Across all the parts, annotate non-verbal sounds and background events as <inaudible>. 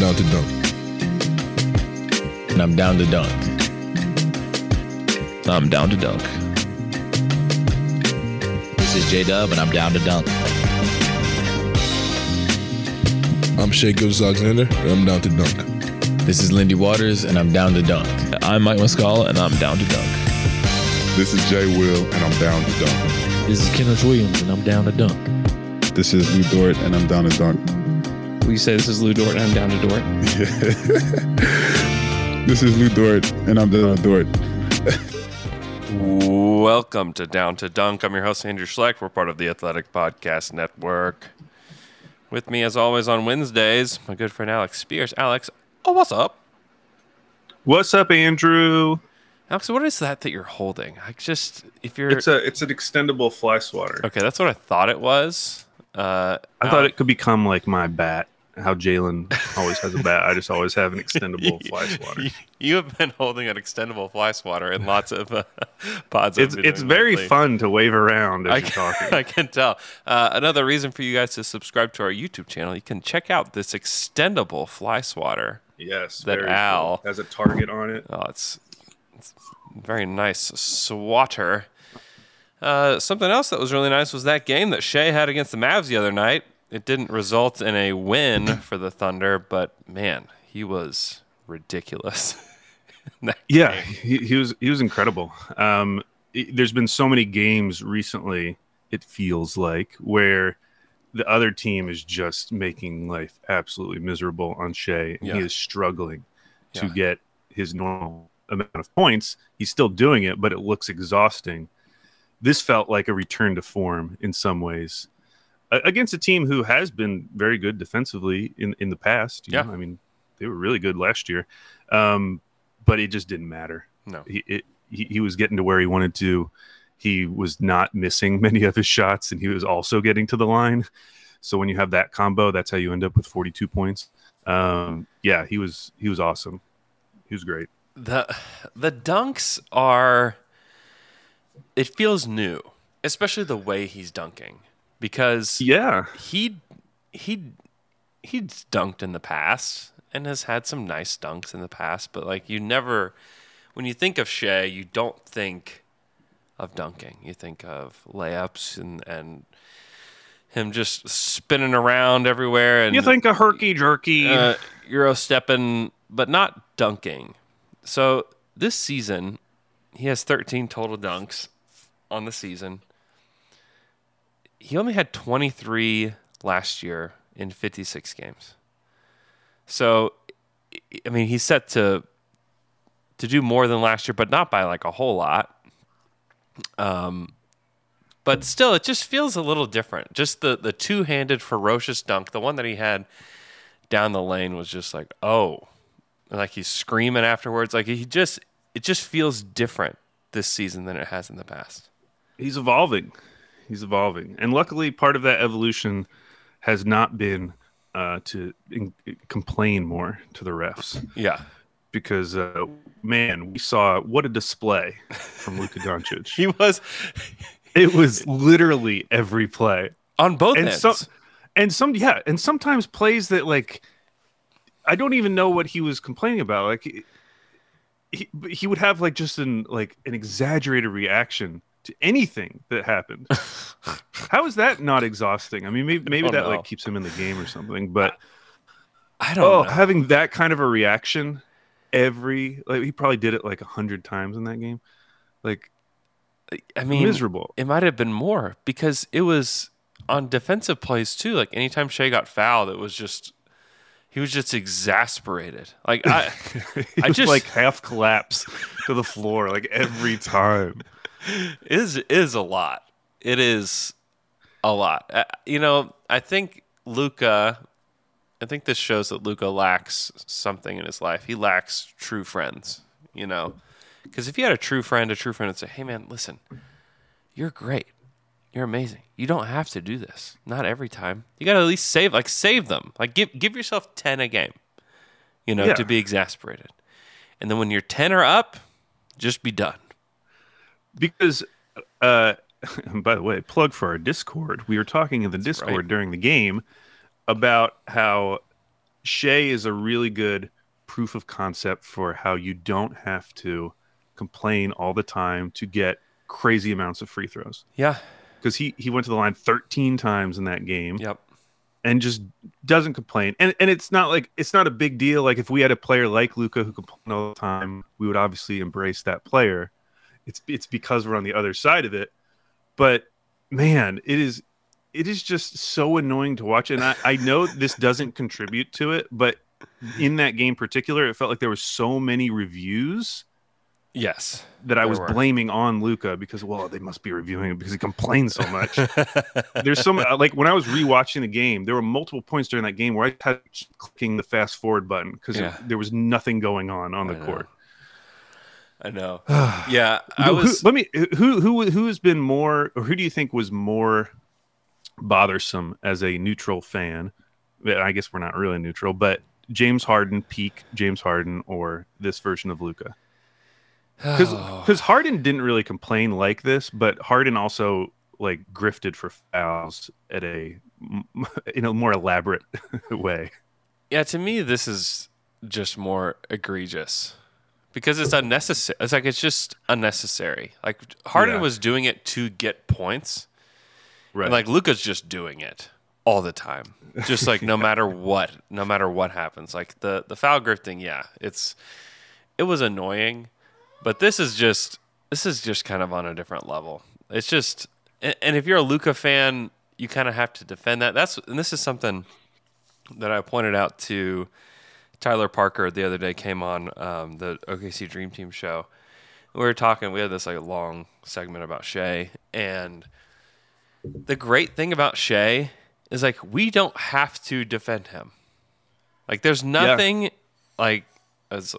I'm down to dunk. And I'm down to dunk. I'm down to dunk. This is J Dub, and I'm down to dunk. I'm Shai Gilgeous-Alexander, and I'm down to dunk. This is Lindy Waters, and I'm down to dunk. I'm Mike Muscala, and I'm down to dunk. This is Jay Will, and I'm down to dunk. This is Kenrich Williams, and I'm down to dunk. This is Lu Dort, and I'm down to dunk. Will you say this is Lu Dort and I'm down to Dort? <laughs> this is Lu Dort, and I'm down to Dort. <laughs> Welcome to Down to Dunk. I'm your host, Andrew Schlecht. We're part of the Athletic Podcast Network. With me, as always, on Wednesdays, my good friend Alex Spears. Alex, oh, what's up? What's up, Andrew? Alex, what is that that you're holding? I just, if you're. It's a it's an extendable fly swatter. Okay, that's what I thought it was. Uh, I thought it could become like my bat. How Jalen always has a bat. I just always have an extendable <laughs> fly swatter. You have been holding an extendable fly swatter in lots of uh, <laughs> pods. It's it's very lately. fun to wave around as I you're talking. <laughs> I can tell. Uh, another reason for you guys to subscribe to our YouTube channel, you can check out this extendable fly swatter. Yes, that Al cool. has a target on it. Oh, it's, it's very nice swatter. Uh, something else that was really nice was that game that Shai had against the Mavs the other night. It didn't result in a win <clears throat> for the Thunder, but man, he was ridiculous. <laughs> yeah, he, he, was he was incredible. Um, it, there's been so many games recently. It feels like where the other team is just making life absolutely miserable on Shai, and yeah. he is struggling to yeah. get his normal amount of points. He's still doing it, but it looks exhausting this felt like a return to form in some ways against a team who has been very good defensively in in the past. yeah, know? I mean they were really good last year, um, but it just didn't matter. No, he, it, he he was getting to where he wanted to. He was not missing <laughs> many of his shots, and he was also getting to the line. So when you have that combo, that's how you end up with 42 points. Um, yeah, he was he was awesome. He was great. The the dunks are it feels new, especially the way he's dunking because yeah, he he he's dunked in the past and has had some nice dunks in the past, but like you never when you think of Shai, you don't think of dunking. You think of layups and and him just spinning around everywhere and you think of herky jerky, uh, euro stepping, but not dunking. So this season, he has 13 total dunks on the season. He only had 23 last year in 56 games. So, I mean, he's set to to do more than last year, but not by like a whole lot. Um, but still, it just feels a little different. Just the the two handed ferocious dunk, the one that he had down the lane was just like, oh, like he's screaming afterwards. Like he just, it just feels different this season than it has in the past he's evolving. He's evolving, and luckily, part of that evolution has not been uh, to in- complain more to the refs. Yeah, because uh, man, we saw what a display from Luka Doncic. <laughs> he was. it was literally every play on both and ends. Some, and some, yeah, and sometimes plays that like I don't even know what he was complaining about. Like he, he would have like just an like an exaggerated reaction to anything that happened. <laughs> How is that not exhausting? I mean, maybe maybe that know. like keeps him in the game or something. But I don't. Oh, know. having that kind of a reaction every like he probably did it like a hundred times in that game. Like, I mean, miserable. It might have been more because it was on defensive plays too. Like anytime Shai got fouled, it was just he was just exasperated. Like I, <laughs> I just like half collapse to the floor like every time is is a lot. It is a lot. Uh, you know, I think Luka. I think this shows that Luka lacks something in his life. He lacks true friends. You know, because if you had a true friend, a true friend would say, "Hey, man, listen, you're great. You're amazing. You don't have to do this. Not every time. You got to at least save, like, save them. Like, give give yourself ten a game. You know, yeah. to be exasperated, and then when you're ten or up, just be done because uh <laughs> by the way plug for our discord we were talking in the That's discord right. during the game about how Shai is a really good proof of concept for how you don't have to complain all the time to get crazy amounts of free throws. Yeah. Because he he went to the line 13 times in that game Yep. and just doesn't complain. And and it's not like it's not a big deal. Like if we had a player like Luka who complained all the time, we would obviously embrace that player. It's it's because we're on the other side of it. But man, it is it is just so annoying to watch. And I, I know <laughs> this doesn't contribute to it, but in that game particular, it felt like there were so many reviews Yes. that I was were. blaming on Luka because well they must be reviewing it because he complains so much. <laughs> There's some uh, like when I was rewatching the game, there were multiple points during that game where I had clicking the fast forward button because Yeah. there was nothing going on on the I know. court. I know. <sighs> yeah. I Who- let me who who who has been more or who do you think was more bothersome as a neutral fan? I guess we're not really neutral, but James Harden, peak James Harden, or this version of Luka? because Oh. <sighs> because Harden didn't really complain like this, but Harden also like grifted for fouls at a <laughs> in a more elaborate <laughs> way. Yeah, to me, this is just more egregious because it's unnecessary. It's like it's just unnecessary. Like Harden Yeah. was doing it to get points, Right. and like Luka's just doing it all the time, just like no <laughs> matter what, no matter what happens. Like the the foul grifting, yeah, it's it was annoying, but this is just this is just kind of on a different level. It's just, and, and if you're a Luka fan, you kind of have to defend that. That's and this is something that I pointed out to Tyler Parker the other day. Came on um, the OKC Dream Team show. We were talking. We had this like long segment about Shai, and the great thing about Shai is like we don't have to defend him. Like there's nothing like as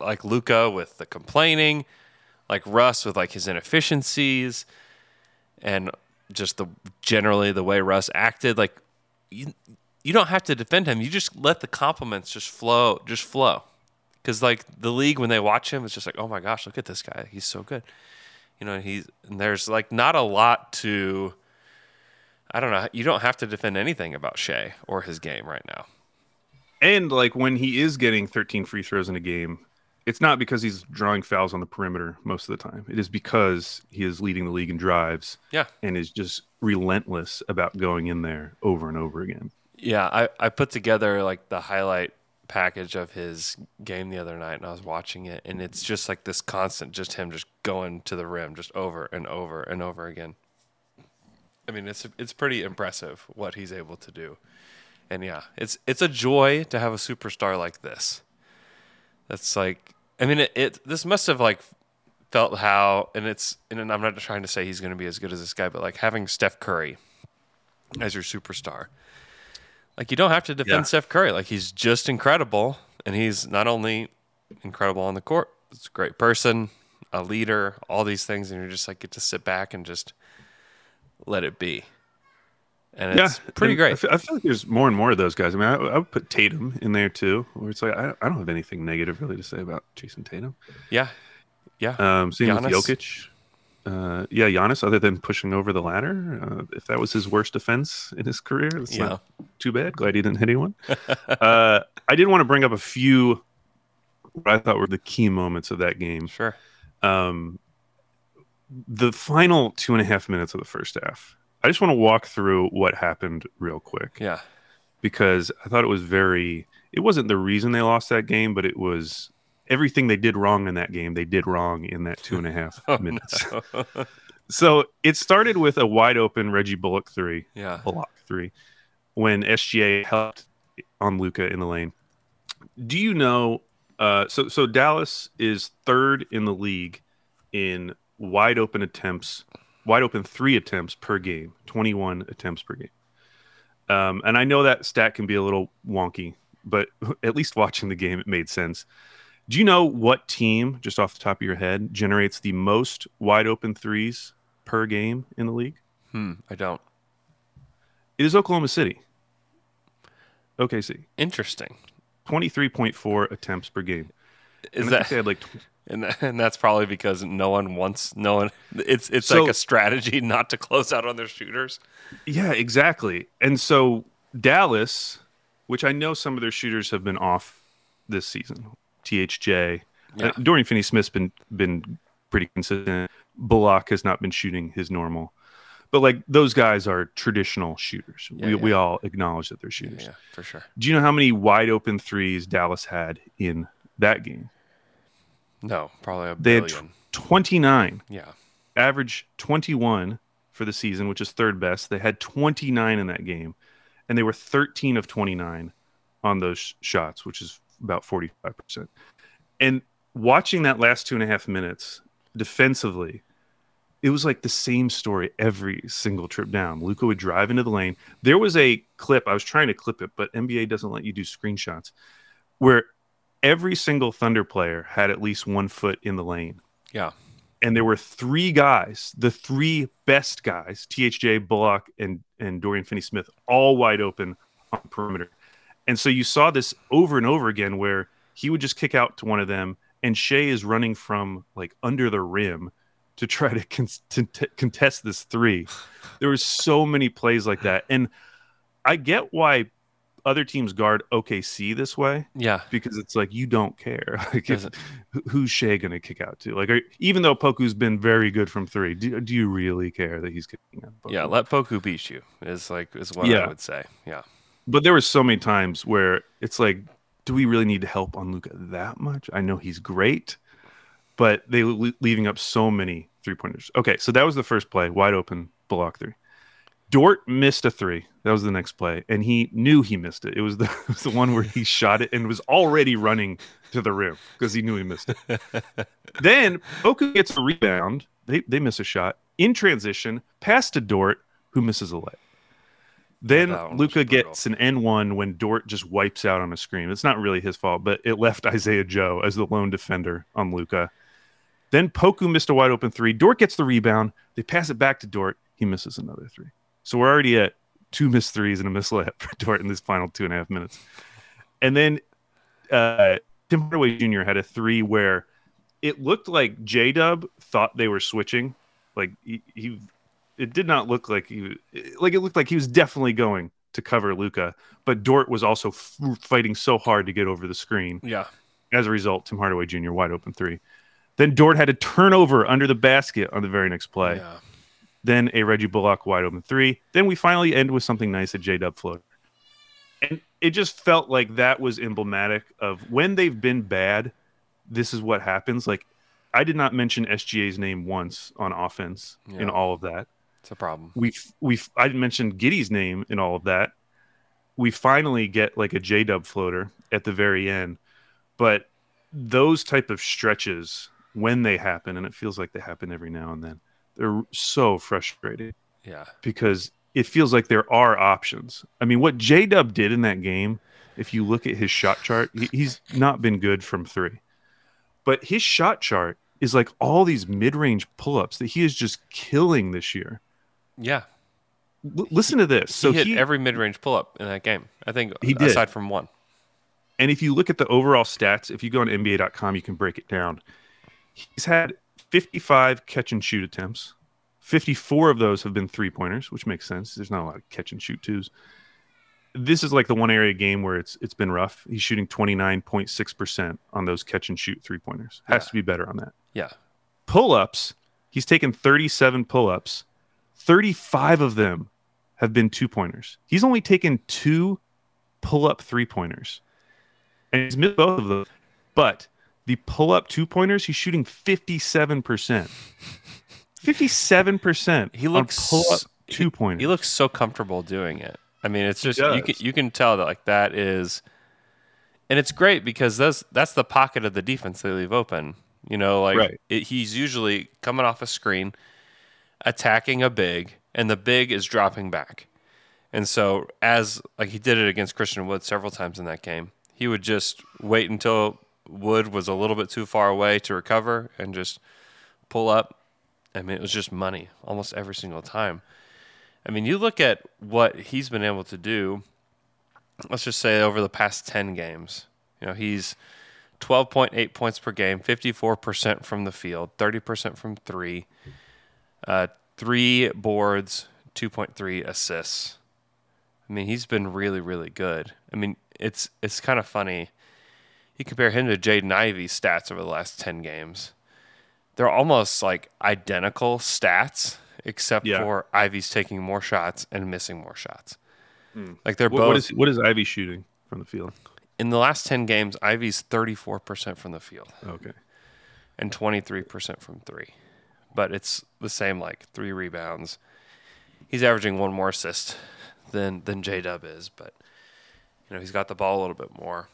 like Luka with the complaining, like Russ with like his inefficiencies, and just the generally the way Russ acted. Like you, you don't have to defend him. You just let the compliments just flow, just flow. Because like the league, when they watch him, it's just like, oh my gosh, look at this guy. He's so good. You know, he's and there's like not a lot to. I don't know. You don't have to defend anything about Shai or his game right now. and like when he is getting 13 free throws in a game, it's not because he's drawing fouls on the perimeter most of the time. It is because he is leading the league in drives Yeah. and is just relentless about going in there over and over again. Yeah, I, I put together like the highlight package of his game the other night and I was watching it and it's just like this constant just him just going to the rim just over and over and over again. I mean, it's it's pretty impressive what he's able to do. And yeah, it's it's a joy to have a superstar like this. That's like I mean it, it this must have like felt how and it's and I'm not trying to say he's going to be as good as this guy but like having Steph Curry as your superstar. Like you don't have to defend Yeah. Steph Curry. Like he's just incredible, and he's not only incredible on the court, he's a great person, a leader, all these things, and you're just like get to sit back and just let it be. And it's pretty and great. I feel, I feel like there's more and more of those guys. I mean, I, I would put Tatum in there too, where it's like I, I don't have anything negative really to say about Jayson Tatum. yeah, yeah, Um, same with Giannis? Jokic. Uh, yeah, Giannis. Other than pushing over the ladder, uh, if that was his worst offense in his career, it's Yeah. not too bad. Glad he didn't hit anyone. <laughs> uh, I did want to bring up a few what I thought were the key moments of that game. sure. Um, the final two and a half minutes of the first half. I just want to walk through what happened real quick Yeah, because I thought it was very. It wasn't the reason they lost that game, but it was everything they did wrong in that game. They did wrong in that two and a half <laughs> Oh, minutes. <laughs> So it started with a wide open Reggie Bullock three, yeah, block three, when SGA helped on Luka in the lane. Do you know? Uh, so so Dallas is third in the league in wide open attempts, wide open three attempts per game, twenty one attempts per game. Um, and I know that stat can be a little wonky, but <laughs> at least watching the game, it made sense. Do you know what team, just off the top of your head, generates the most wide open threes per game in the league? hmm, I don't. It is Oklahoma City. OKC. Interesting. 23.4 attempts per game. Is And that they had like tw- and, that- and that's probably because no one wants no one. It's it's So- like a strategy <laughs> not to close out on their shooters. Yeah, exactly. And so Dallas which I know some of their shooters have been off this season. THJ, Yeah. uh, Dorian Finney-Smith's been been pretty consistent. Bullock has not been shooting his normal, but like those guys are traditional shooters. Yeah, we yeah. we all acknowledge that they're shooters. yeah, for sure. Do you know how many wide open threes Dallas had in that game? No, probably a They had billion. tw- 29 yeah. average 21 for the season, which is third best. They had 29 in that game, and they were 13 of 29 on those sh- shots, which is about 45%. And watching that last two and a half minutes defensively, it was like the same story every single trip down. Luka would drive into the lane. There was a clip, I was trying to clip it, but NBA doesn't let you do screenshots, where every single Thunder player had at least one foot in the lane Yeah. and there were three guys, the three best guys, THJ, Bullock, and and Dorian Finney-Smith, all wide open on perimeter. And so you saw this over and over again where he would just kick out to one of them, and Shai is running from like under the rim to try to, con- to t- contest this three. There was so many plays like that, and I get why other teams guard OKC this way Yeah. because it's like you don't care. <laughs> Like, if, who's Shai going to kick out to? Like, are, even though Poku's been very good from three, do, do you really care that he's kicking out? Poku? Yeah. Let Poku beat you is like is what Yeah. I would say. Yeah. But there were so many times where it's like, do we really need to help on Luka that much? I know he's great, but they were leaving up so many three pointers. Okay, so that was the first play, wide open Bullock three. Dort missed a three. That was the next play, and he knew he missed it. It was the <laughs> it was the one where he shot it and was already running to the rim because he knew he missed it. <laughs> then Poku gets a rebound. They they miss a shot in transition, pass to Dort, who misses a layup. Then one Luka gets an and-one when Dort just wipes out on a screen. It's not really his fault, but it left <laughs> Isaiah Joe as the lone defender on Luka. Then Poku missed a wide open three. Dort gets the rebound. They pass it back to Dort. He misses another three. So we're already at two missed threes and a missed <laughs> layup for Dort in this final two and a half minutes. And then uh, Tim Hardaway Jr. had a three where it looked like J Dub thought they were switching. Like he, he, it did not look like he like it looked like he was definitely going to cover Luka, but Dort was also f- fighting so hard to get over the screen. Yeah. As a result, Tim Hardaway Jr. wide open three. Then Dort had a turnover under the basket on the very next play. Yeah. Then a Reggie Bullock wide open three. Then we finally end with something nice at J Dub floater. And it just felt like that was emblematic of when they've been bad, this is what happens. Like I did not mention SGA's name once on offense in all of that. It's a problem. We we I didn't mention Giddey's name in all of that. We finally get like a J Dub floater at the very end, but those type of stretches when they happen, and it feels like they happen every now and then, they're so frustrating Yeah. because it feels like there are options. I mean, what J Dub did in that game, if you look at his shot chart, he's not been good from three, but his shot chart is like all these mid range pull ups that he is just killing this year. Yeah. L- listen to this. So he hit he, every mid range pull up in that game. I think He did. aside from one. and if you look at the overall stats, if you go on NBA.com, you can break it down. He's had 55 catch and shoot attempts. 54 of those have been three pointers, which makes sense. There's not a lot of catch and shoot twos. This is like the one area game where it's it's been rough. He's shooting 29.6% on those catch and shoot three pointers. Has Yeah. to be better on that. Yeah. Pull ups, he's taken 37 pull ups. 35 of them have been two pointers. He's only taken two pull up three pointers. And he's missed both of them. But the pull up two pointers, he's shooting 57%. 57%. He looks pull up two pointers. He looks so comfortable doing it. I mean, it's just you can you can tell that like that is, and it's great because that's that's the pocket of the defense they leave open. You know, like Right. it, he's usually coming off a screen, attacking a big, and the big is dropping back. And so, as like he did it against Christian Wood several times in that game, he would just wait until Wood was a little bit too far away to recover and just pull up. I mean, it was just money almost every single time. I mean, you look at what he's been able to do. Let's just say over the past ten games, you know, he's twelve point eight points per game, fifty four percent from the field, thirty percent from three, uh, three boards, two point three assists, I mean, he's been really, really good. I mean, it's it's kind of funny. You compare him to Jaden Ivey's stats over the last ten games. They're almost like identical stats, except Yeah. for Ivey's taking more shots and missing more shots. Like they're What, both what is what is Ivey shooting from the field? in the last ten games. Ivey's thirty four percent from the field Okay. and twenty three percent from three, but it's the same like three rebounds. He's averaging one more assist than than J Dub is, but you know he's got the ball a little bit more,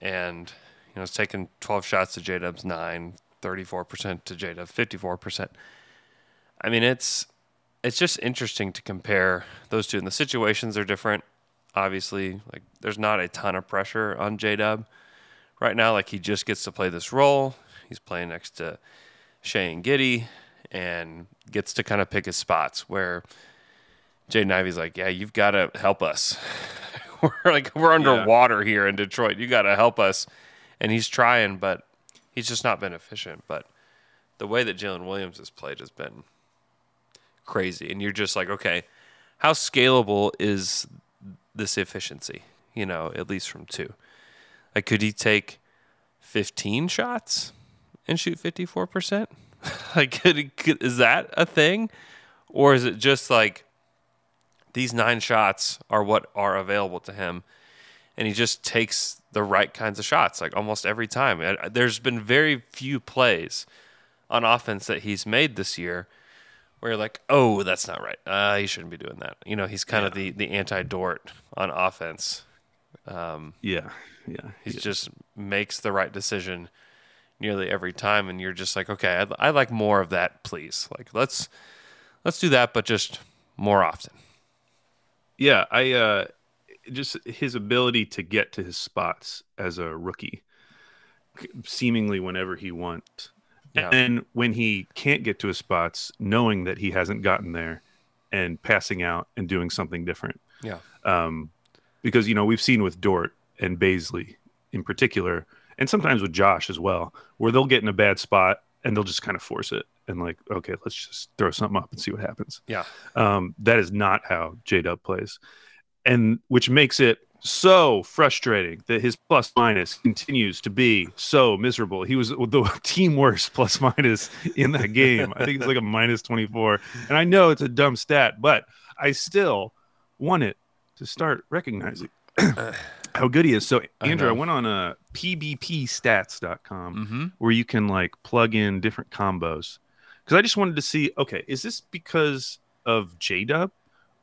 and you know it's taken twelve shots to J Dub's nine, 34 percent to J Dub, fifty four percent. I mean it's it's just interesting to compare those two, and the situations are different. Obviously, like there's not a ton of pressure on J Dub right now. Like he just gets to play this role. He's playing next to Shane Giddey, and gets to kind of pick his spots where Jaden Ivey's like, yeah, you've got to help us. <laughs> we're like we're underwater here in Detroit. You got to help us, and he's trying, but he's just not been efficient. But the way that Jalen Williams has played has been crazy, and you're just like, okay, how scalable is this efficiency? You know, at least from two. Like, could he take 15 shots and shoot 54%? <laughs> like, could, could is that a thing, or is it just like? these nine shots are what are available to him and he just takes the right kinds of shots like almost every time And there's been very few plays on offense that he's made this year where you're like oh that's not right uh, he shouldn't be doing that you know he's kind of the the anti-dort on offense um, Yeah. Yeah. he just makes the right decision nearly every time and you're just like okay I'd, I'd like more of that please like let's let's do that but just more often Yeah, I uh just his ability to get to his spots as a rookie seemingly whenever he wants. Yeah. And when he can't get to his spots, knowing that he hasn't gotten there and passing out and doing something different. yeah Um because you know, we've seen with Dort and Bazley in particular, and sometimes with Josh as well, where they'll get in a bad spot and they'll just kind of force it and like, okay, let's just throw something up and see what happens. yeah Um, that is not how J Dub plays, and which makes it so frustrating that his plus minus continues to be so miserable. He was the <laughs> team worst plus minus in that game. I think it's like a minus 24. And I know it's a dumb stat, but I still want it to start recognizing how good he is. So, Andrew, I, know. went on a pbpstats.com mm-hmm. where you can like plug in different combos. Because I just wanted to see, okay, is this because of J Dub,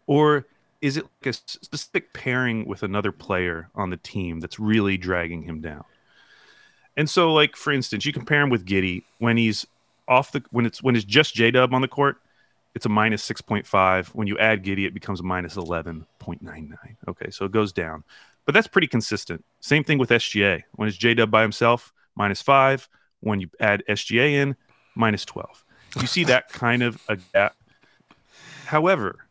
or is it like a specific pairing with another player on the team that's really dragging him down? And so, like for instance, you compare him with Giddey when he's off the when it's when it's just J Dub on the court, it's a minus six point five. When you add Giddey, it becomes a minus eleven point nine nine. Okay, so it goes down, but that's pretty consistent. Same thing with SGA. When it's J Dub by himself, minus five. When you add SGA in, minus twelve. You see that <laughs> kind of a gap. However,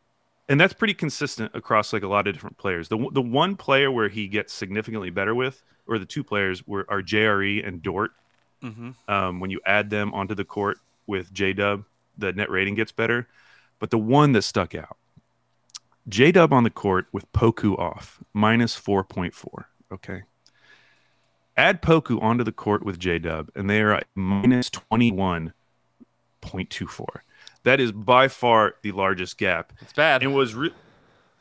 and that's pretty consistent across like a lot of different players. The the one player where he gets significantly better with, or the two players were are JRE and Dort. Mm-hmm. Um, when you add them onto the court with J Dub, the net rating gets better. But the one that stuck out, J Dub on the court with Poku off, minus 4.4. Okay. Add Poku onto the court with J Dub, and they are at minus 21.24. That is by far the largest gap It's bad. and was re-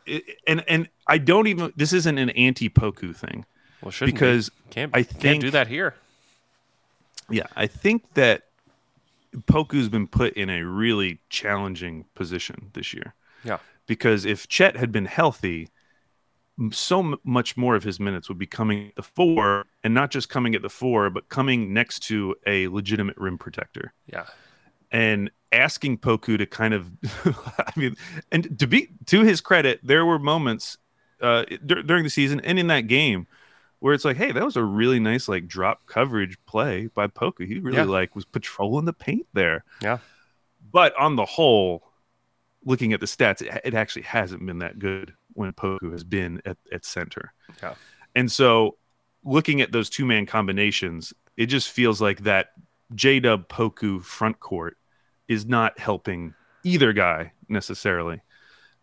it, and and I don't even this isn't an anti Poku thing well, shouldn't be. because can't I can't do that here. yeah I think that Poku's been put in a really challenging position this year Yeah. Because if Chet had been healthy so m- much more of his minutes would be coming at the four and not just coming at the four but coming next to a legitimate rim protector Yeah. and asking Poku to kind of, <laughs> I mean, and to be to his credit, there were moments uh, dur- during the season and in that game where it's like, hey, that was a really nice like drop coverage play by Poku. He really Yeah. like was patrolling the paint there. Yeah. But on the whole, looking at the stats, it, it actually hasn't been that good when Poku has been at, at center. Yeah. And so looking at those two man combinations, it just feels like that J Dub Poku front court is not helping either guy necessarily.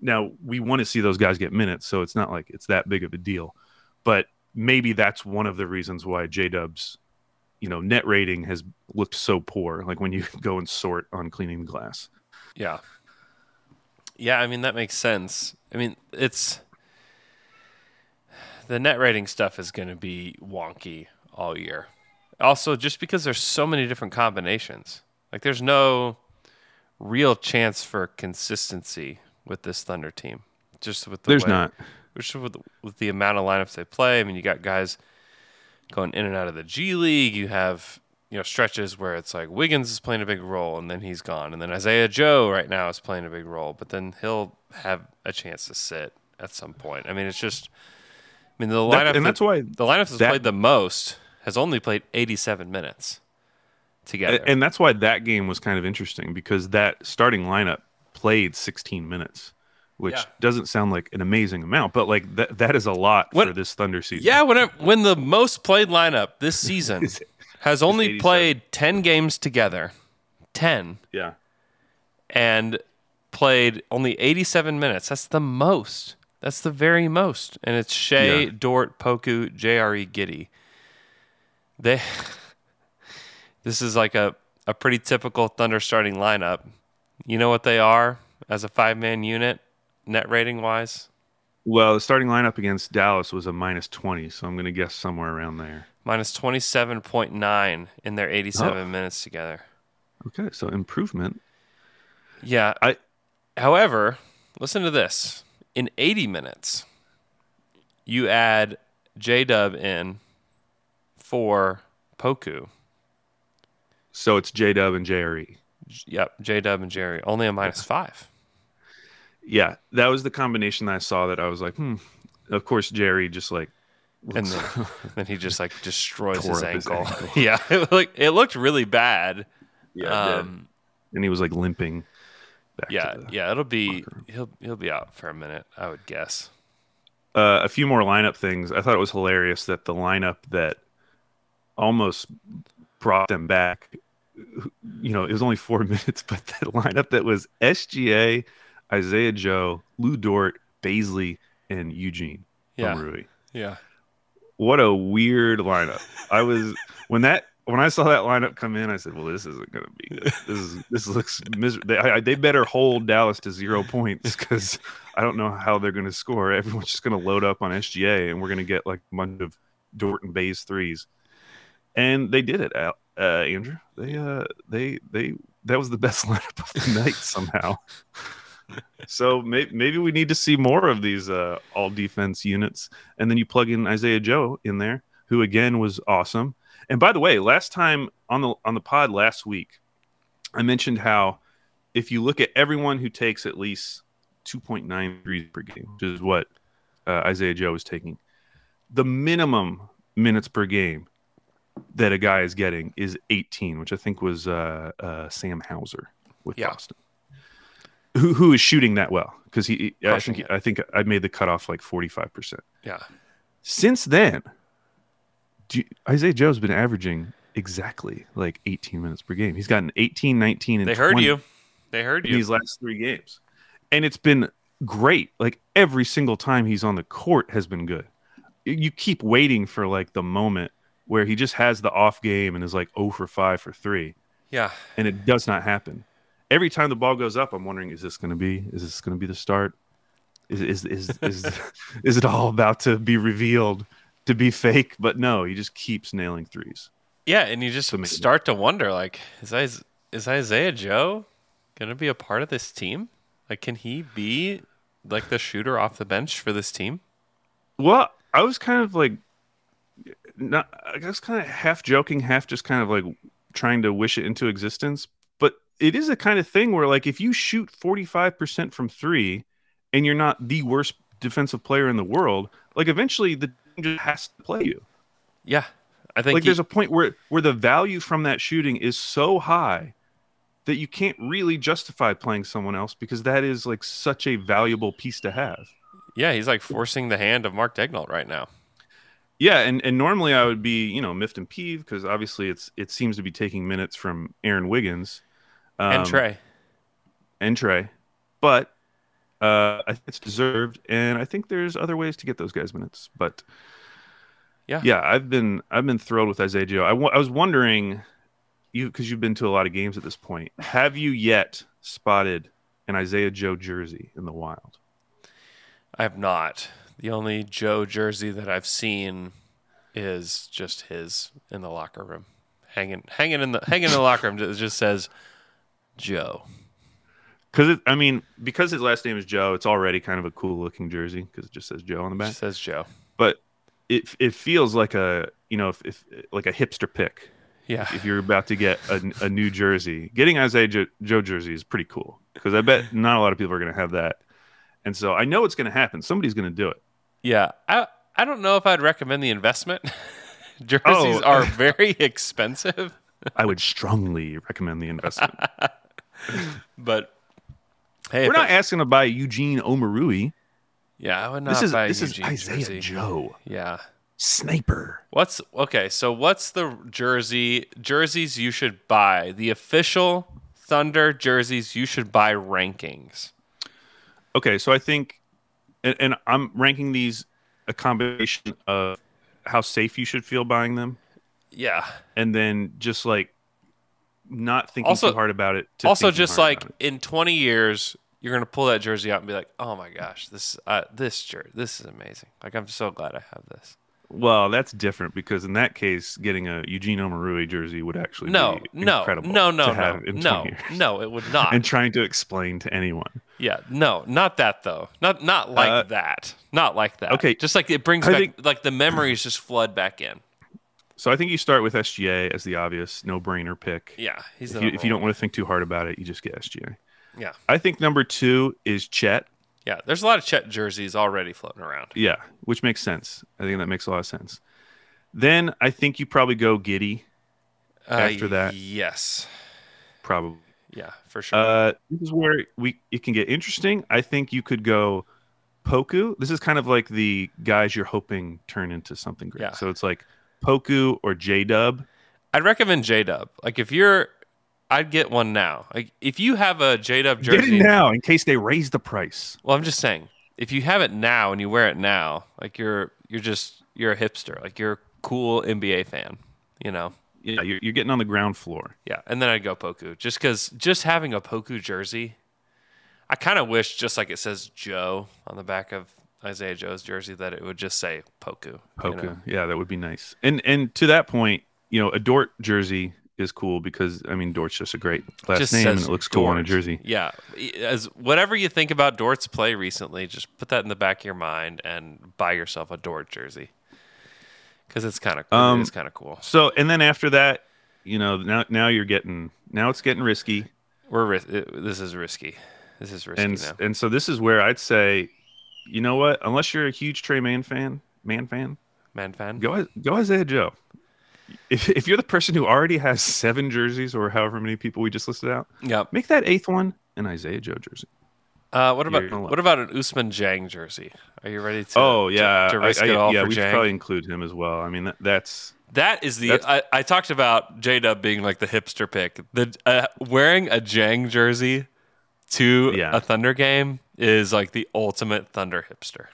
Now we want to see those guys get minutes, so it's not like it's that big of a deal. But maybe that's one of the reasons why J Dub's, you know, net rating has looked so poor. Like when you <laughs> go and sort on cleaning the glass. Yeah. Yeah, I mean that makes sense. I mean, it's the net rating stuff is going to be wonky all year. Also, just because there's so many different combinations. Like there's no real chance for consistency with this Thunder team. Just with the There's way- not. just with with the amount of lineups they play. I mean, you got guys going in and out of the G League. You have you know stretches where it's like Wiggins is playing a big role and then he's gone, and then Isaiah Joe right now is playing a big role, but then he'll have a chance to sit at some point. I mean, it's just. I mean, the lineup That- and that's that- why the lineup that's that- played the most has only played 87 minutes together. And that's why that game was kind of interesting because that starting lineup played 16 minutes, which Yeah. doesn't sound like an amazing amount, but like that that is a lot What- for this Thunder season. Yeah, when it, when the most played lineup this <laughs> season Is- has only played 10 games together, 10, Yeah. and played only 87 minutes. That's the most. That's the very most. And it's Shai, Yeah. Dort, Poku, JRE, Giddey. They <laughs> This is like a, a pretty typical Thunder starting lineup. You know what they are as a five-man unit net rating wise? Well, the starting lineup against Dallas was a minus 20, so I'm going to guess somewhere around there. Minus 27.9 in their 87 Oh. minutes together. Okay, so improvement. Yeah. I- however, listen to this. In 80 minutes, you add J Dub in for Poku. So it's J Dub and JRE. J- Yep, J Dub and Jerry. Only a minus five. Yeah, that was the combination that I saw that I was like, hmm. Of course, Jerry just like. And then, <laughs> then he just like destroys his up his ankle. ankle. <laughs> yeah, it looked, it looked really bad. yeah, um, and he was like limping. Back yeah, to the, yeah, it'll be locker he'll he'll be out for a minute, I would guess. uh, a few more lineup things. I thought it was hilarious that the lineup that almost brought them back, you know, it was only four <laughs> minutes, but the lineup that was SGA, Isaiah Joe, Lu Dort, Bazley, and Eugene Yeah, Rui. yeah. What a weird lineup. I was when that when I saw that lineup come in, I said, "Well, this isn't going to be good. This is this looks miserable. They, I, they better hold Dallas to zero points because I don't know how they're going to score. Everyone's just going to load up on SGA, and we're going to get like a bunch of Dort and Bays threes. And they did it, uh, Andrew. They uh they they that was the best <laughs> lineup of the night somehow. So may- maybe we need to see more of these uh, all defense units, and then you plug in Isaiah Joe in there, who again was awesome. And by the way, last time on the on the pod last week, I mentioned how if you look at everyone who takes at least 2.9 threes per game, which is what uh, Isaiah Joe is taking, the minimum minutes per game that a guy is getting is 18, which I think was uh, uh, Sam Hauser with Yeah. Boston, who who is shooting that well because he I think. I think I made the cutoff like 45 percent. Yeah. Since then, do you- Isaiah Joe's been averaging exactly like 18 minutes per game. He's gotten 18, 19, and They heard 20 you. They heard in you. these last three games, and it's been great. Like every single time he's on the court has been good. You keep waiting for like the moment where he just has the off game and is like oh for 5 for 3 Yeah. and it does not happen. Every time the ball goes up, I'm wondering: Is this going to be? Is this going to be the start? Is is is is, <laughs> is it all about to be revealed to be fake? But no, he just keeps nailing threes. Yeah, and you just start to wonder, like, is Is- is Isaiah Joe gonna be a part of this team? Like, can he be like the shooter off the bench for this team? Well, I was kind of like, not, I guess, kind of half joking, half just kind of like trying to wish it into existence. It is a kind of thing where, like, if you shoot 45% from three and you're not the worst defensive player in the world, like, eventually the team just has to play you. Yeah, I think like he- there's a point where where the value from that shooting is so high that you can't really justify playing someone else because that is like such a valuable piece to have. yeah, he's like forcing the hand of Mark Daigneault right now. Yeah, and, and normally I would be you know miffed and peeved because obviously it's it seems to be taking minutes from Aaron Wiggins um, and Tre. and Tre, but Uh, I think it's deserved, and I think there's other ways to get those guys minutes. But Yeah. yeah, I've been I've been thrilled with Isaiah Joe. I I was wondering, you because you've been to a lot of games at this point, have you yet spotted an Isaiah Joe jersey in the wild? I have not. The only Joe jersey that I've seen is just his in the locker room, hanging hanging in the hanging in the locker room. It just says Joe. Because I mean, because his last name is Joe, it's already kind of a cool looking jersey because it just says Joe on the back. just says Joe. But it it feels like a you know if, if like a hipster pick. Yeah. if you're about to get a, a new jersey. Getting Isaiah Jo- Joe jersey is pretty cool because I bet not a lot of people are going to have that. And so I know it's going to happen. Somebody's going to do it. Yeah. I I don't know if I'd recommend the investment. <laughs> Jerseys Oh. are very <laughs> expensive, I would strongly recommend the investment. <laughs> <laughs> but hey, We're not it- asking to buy Eugene Omoruyi. yeah, I would not This is buy this is Isaiah jersey. Joe, Yeah. sniper. What's okay? So what's the jersey jerseys you should buy? The official Thunder jerseys you should buy rankings. Okay, so I think, and, and I'm ranking these a combination of how safe you should feel buying them, Yeah. and then just like not thinking Also- too hard about it. to also, just like in 20 years, you're gonna pull that jersey out and be like, "Oh my gosh, this uh, this jersey, this is amazing! Like I'm so glad I have this." well, that's different because in that case, getting a Eugene Omoruyi jersey would actually No, be no, incredible no, no, no, no, years. no. It would <laughs> not. and trying to explain to anyone. yeah, no, not that though. Not not like Uh, that. Not like that. okay, just like it brings I back think- like the memories just flood back in. So I think you start with SGA as the obvious no-brainer pick. Yeah, he's If you, if you don't want to think too hard about it, you just get SGA. Yeah. I think number two is Chet. Yeah, there's a lot of Chet jerseys already floating around. Yeah, which makes sense. I think that makes a lot of sense. Then I think you probably go Giddey, After that. Uh, yes, probably. yeah, for sure. Uh, this is where we it can get interesting. I think you could go Poku. This is kind of like the guys you're hoping turn into something great. Yeah. So it's like Poku or J Dub. I'd recommend J Dub. Like if you're, I'd get one now. Like if you have a J Dub jersey Get it now in case they raise the price. Well, I'm just saying, if you have it now and you wear it now, like you're you're just you're a hipster. Like you're a cool NBA fan. You know. Yeah, you're, you're getting on the ground floor. Yeah, and then I'd go Poku just because just having a Poku jersey, I kind of wish just like it says Joe on the back of Isaiah Joe's jersey that it would just say Poku. you Poku. know? Yeah, that would be nice. And and to that point, you know, a Dort jersey is cool because I mean Dort's just a great last Just name and it looks cool on a jersey. Yeah, as whatever you think about Dort's play recently, just put that in the back of your mind and buy yourself a Dort jersey because it's kind of Um, it's kind of cool. So and then after that, you know, now now you're getting now it's getting risky. We're this is risky. This is risky And now. and so this is where I'd say, you know what? Unless you're a huge Tre Mann fan, man fan, Man fan. go go Isaiah Joe. If, if you're the person who already has seven jerseys or however many people we just listed out, yeah, make that eighth one an Isaiah Joe jersey. Uh, what about what about an Ousmane Dieng jersey? Are you ready to? oh yeah, to, risk I- it all yeah, for we should Dieng. probably include him as well. I mean, that, that's That is the I, I talked about J Dub being like the hipster pick. The uh, wearing a Dieng jersey to Yeah. a Thunder game is like the ultimate Thunder hipster.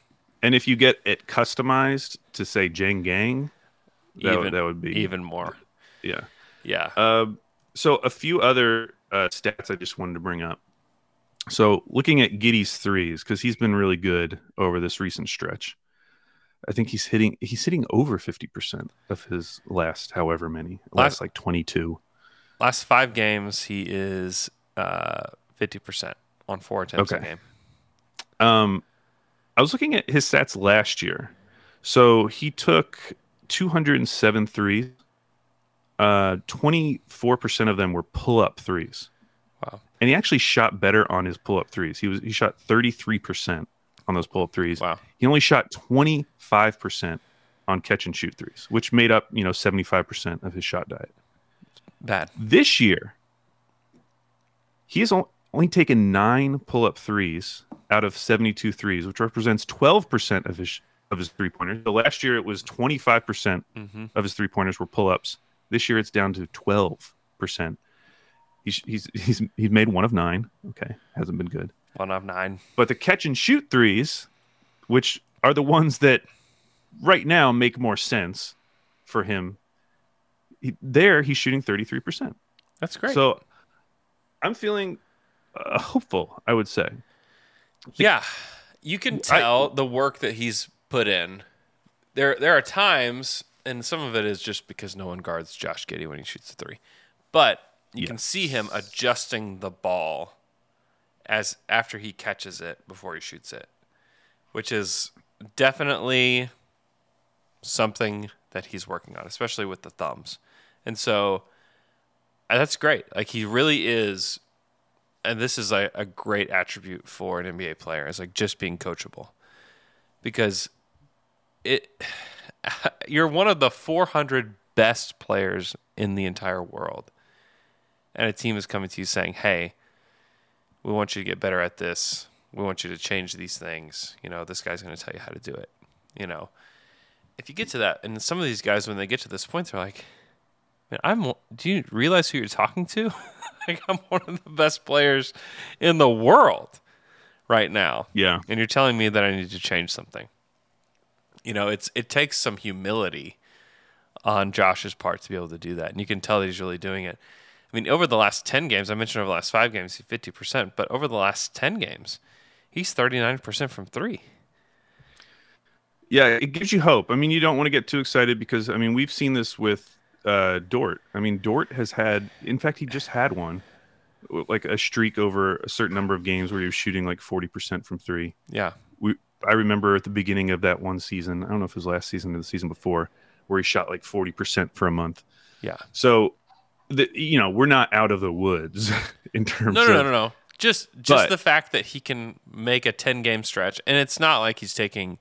and if you get it customized to say Dieng Gang, that, even would that would be even more. yeah. Yeah. Um, so a few other uh, stats I just wanted to bring up. So looking at Giddey's threes because he's been really good over this recent stretch. I think he's hitting he's hitting over fifty percent of his last however many last Last- like twenty two. Last five games, he is uh, fifty percent on four attempts a game. Um, I was looking at his stats last year. So he took 207 threes. Uh, 24% of them were pull up threes. Wow. And he actually shot better on his pull up threes. He was he shot 33% on those pull up threes. Wow. He only shot 25% on catch and shoot threes, which made up, you know, 75% of his shot diet. Bad. This year, he has on- only taken nine pull-up threes out of 72 threes, which represents 12% of his of his three pointers. So last year it was 25% hmm of his three pointers were pull-ups. This year it's down to 12%. He's he's he's he's made one of nine. Okay, hasn't been good. One of nine. But the catch and shoot threes, which are the ones that right now make more sense for him, he, there he's shooting 33%. That's great. So I'm feeling uh, hopeful, I would say. Yeah, you can tell the work that he's put in. There, there are times, and some of it is just because no one guards Josh Giddey when he shoots the three, but you can see him adjusting the ball as after he catches it before he shoots it, which is definitely something that he's working on, especially with the thumbs. And so uh, that's great. Like he really is and this is a, a great attribute for an NBA player is like just being coachable. Because it <sighs> you're one of the 400 best players in the entire world. And a team is coming to you saying hey we want you to get better at this. We want you to change these things. You know this guy's going to tell you how to do it. You know? If you get to that and some of these guys when they get to this point they're like Man, I'm. Do you realize who you're talking to? <laughs> like I'm one of the best players in the world right now. Yeah. And you're telling me that I need to change something. You know, it's it takes some humility on Josh's part to be able to do that, and you can tell that he's really doing it. I mean, over the last ten games, I mentioned over the last five games, he's fifty percent, but over the last ten games, he's thirty nine percent from three. Yeah, it gives you hope. I mean, you don't want to get too excited because I mean, we've seen this with uh, Dort. I mean, Dort has had, in fact, he just had one, like a streak over a certain number of games where he was shooting like 40% from three. Yeah. We, I remember at the beginning of that one season, I don't know if it was last season or the season before, where he shot like 40% for a month. Yeah. So, the, you know, we're not out of the woods <laughs> in terms No, no, of. no, no, no. Just just But- the fact that he can make a 10 game stretch and it's not like he's taking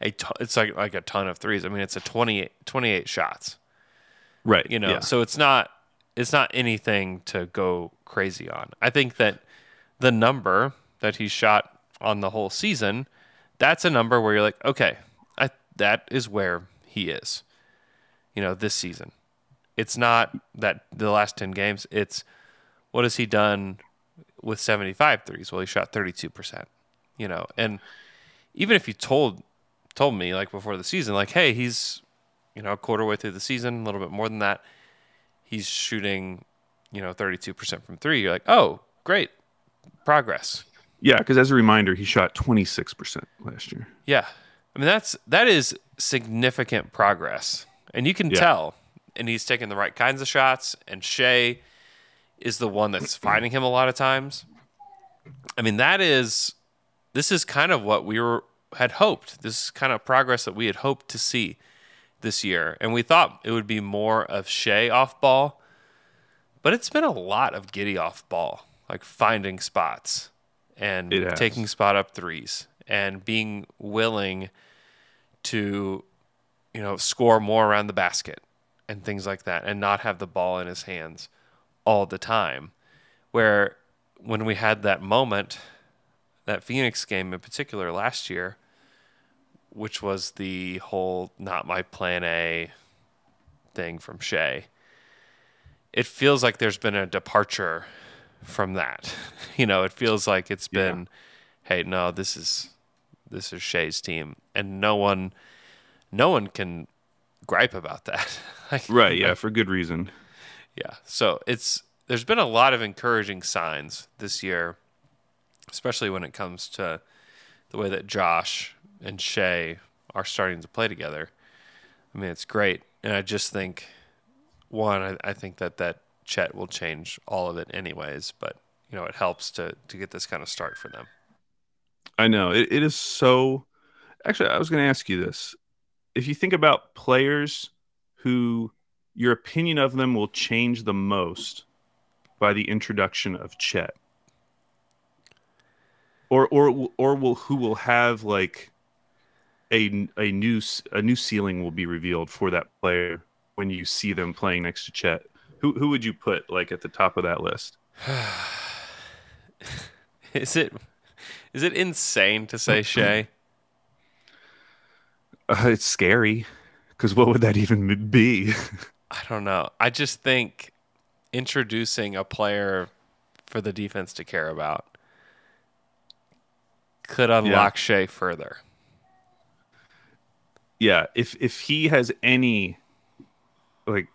a ton, it's like like a ton of threes. I mean, it's a 28 28 shots, Right. you know. yeah. So it's not it's not anything to go crazy on. I think that the number that he shot on the whole season, that's a number where you're like, okay, I that is where he is. You know, this season. It's not that the last 10 games, it's what has he done with 75 threes? Well, he shot 32%, you know. And even if you told told me like before the season like, "Hey, he's you know, a quarter way through the season, a little bit more than that, he's shooting, you know, 32% from 3." You're like, "Oh, great. Progress." yeah. Because as a reminder, he shot 26% last year. Yeah. I mean, that's that is significant progress. And you can Yeah. tell. And he's taking the right kinds of shots and Shai is the one that's <clears throat> finding him a lot of times. I mean, that is this is kind of what we were had hoped. This is kind of progress that we had hoped to see this year. And we thought it would be more of Shai off ball. But it's been a lot of Giddey off ball, like finding spots and taking spot up threes and being willing to, you know, score more around the basket and things like that and not have the ball in his hands all the time. Where when we had that moment, that Phoenix game in particular last year, which was the whole not my plan A thing from Shai. it feels like there's been a departure from that. <laughs> You know, it feels like it's Yeah. been, hey, no, this is this is Shai's team, and no one, no one can gripe about that. <laughs> Like, Right. Yeah. For good reason. yeah. So it's there's been a lot of encouraging signs this year, especially when it comes to the way that Josh and Shai are starting to play together. I mean, it's great, and I just think one, I, I think that that Chet will change all of it anyways, but you know, it helps to to get this kind of start for them. I know it, it is so. Actually, I was going to ask you this: if you think about players who your opinion of them will change the most by the introduction of Chet, or or or will who will have like a a new a new ceiling will be revealed for that player when you see them playing next to Chet. Who who would you put like at the top of that list? <sighs> Is it is it insane to say <laughs> Shai? Uh, it's scary because what would that even be? I don't know. I just think introducing a player for the defense to care about could unlock Shai further. Yeah, if if he has any like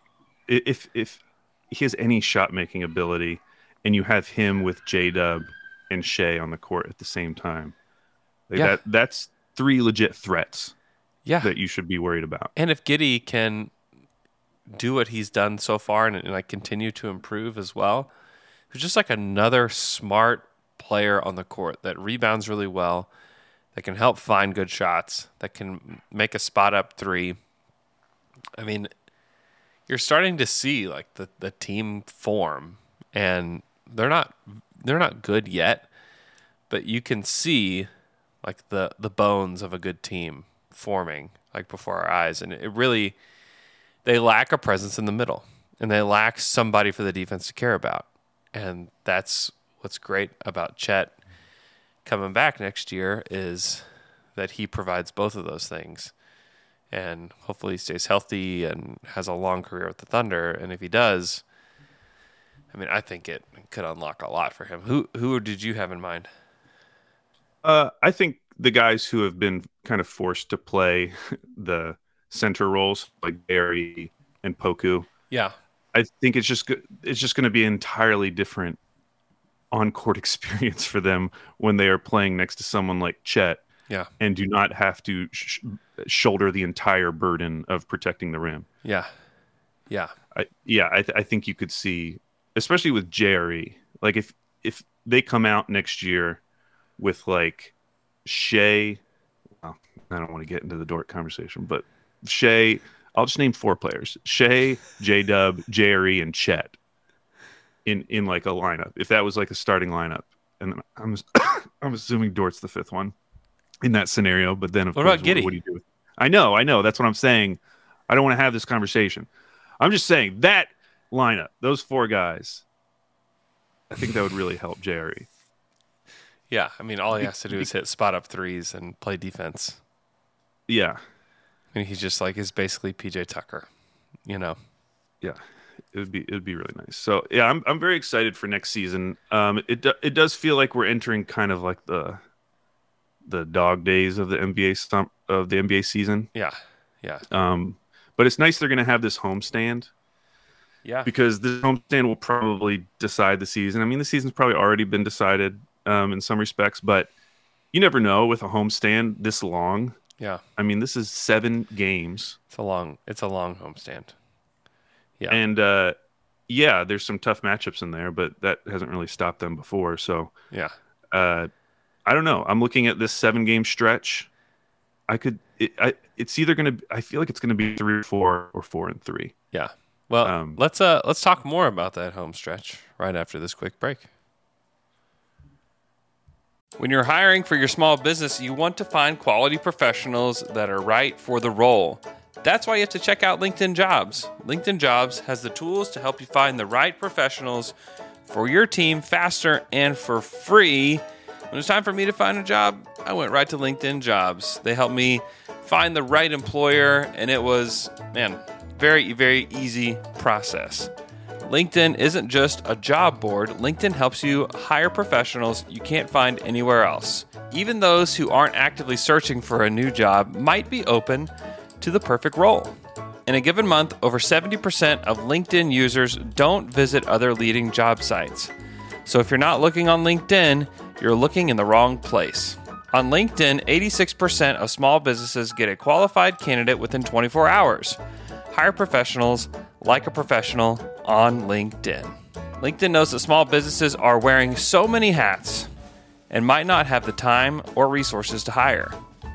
if if he has any shot making ability and you have him with J Dub and Shai on the court at the same time. Like Yeah. that that's three legit threats Yeah. that you should be worried about. And if Giddey can do what he's done so far and, and like continue to improve as well, he's just like another smart player on the court that rebounds really well, that can help find good shots, that can make a spot up three. I mean, you're starting to see like the, the team form and they're not they're not good yet, but you can see like the the bones of a good team forming like before our eyes and it really they lack a presence in the middle and they lack somebody for the defense to care about and that's what's great about Chet coming back next year is that he provides both of those things. And hopefully he stays healthy and has a long career with the Thunder. And if he does I mean I think it could unlock a lot for him. Who who did you have in mind? Uh, I think the guys who have been kind of forced to play <laughs> the center roles, like Barry and Poku, yeah. I think it's just it's just going to be entirely different on court <laughs> experience for them when they are playing next to someone like Chet yeah and do not have to sh- shoulder the entire burden of protecting the rim. yeah yeah I, yeah, I, th- I think you could see, especially with JRE, like if if they come out next year with like Shai, well, I don't want to get into the Dort conversation, but Shai, I'll just name four players: Shai, J Dub, JRE, and Chet. In in like a lineup, if that was like a starting lineup, and I'm <coughs> I'm assuming Dort's the fifth one in that scenario, but then of What course, about Giddey? what do you do? with- I know, I know. That's what I'm saying. I don't want to have this conversation. I'm just saying that lineup, those four guys, I think that would really help Jerry. Yeah, I mean, all he has to do is hit spot up threes and play defense. Yeah, I mean, he's just like is basically PJ Tucker, you know. yeah, it would be it would be really nice. So yeah, I'm I'm very excited for next season. Um, it do- it does feel like we're entering kind of like the the dog days of the NBA stump of the NBA season. Yeah, yeah, Um, but it's nice they're going to have this homestand yeah, because this homestand will probably decide the season. I mean, the season's probably already been decided um, in some respects, but you never know with a homestand this long. yeah. I mean, this is seven games, It's a long, it's a long homestand. Yeah, and uh, yeah, there's some tough matchups in there, but that hasn't really stopped them before. So yeah, uh, I don't know. I'm looking at this seven game stretch. I could. It, I, it's either going to. I feel like it's going to be three or four or four and three. yeah. Well, Um, let's uh let's talk more about that home stretch right after this quick break. When you're hiring for your small business, you want to find quality professionals that are right for the role. That's why you have to check out LinkedIn Jobs. LinkedIn Jobs has the tools to help you find the right professionals for your team faster and for free. When it was time for me to find a job, I went right to LinkedIn Jobs. They helped me find the right employer, and it was, man, very, very easy process. LinkedIn isn't just a job board, LinkedIn helps you hire professionals you can't find anywhere else. Even those who aren't actively searching for a new job might be open to the perfect role. In a given month, over 70% of LinkedIn users don't visit other leading job sites. So if you're not looking on LinkedIn, you're looking in the wrong place. On LinkedIn, 86% of small businesses get a qualified candidate within 24 hours. Hire professionals like a professional on LinkedIn. LinkedIn knows that small businesses are wearing so many hats and might not have the time or resources to hire.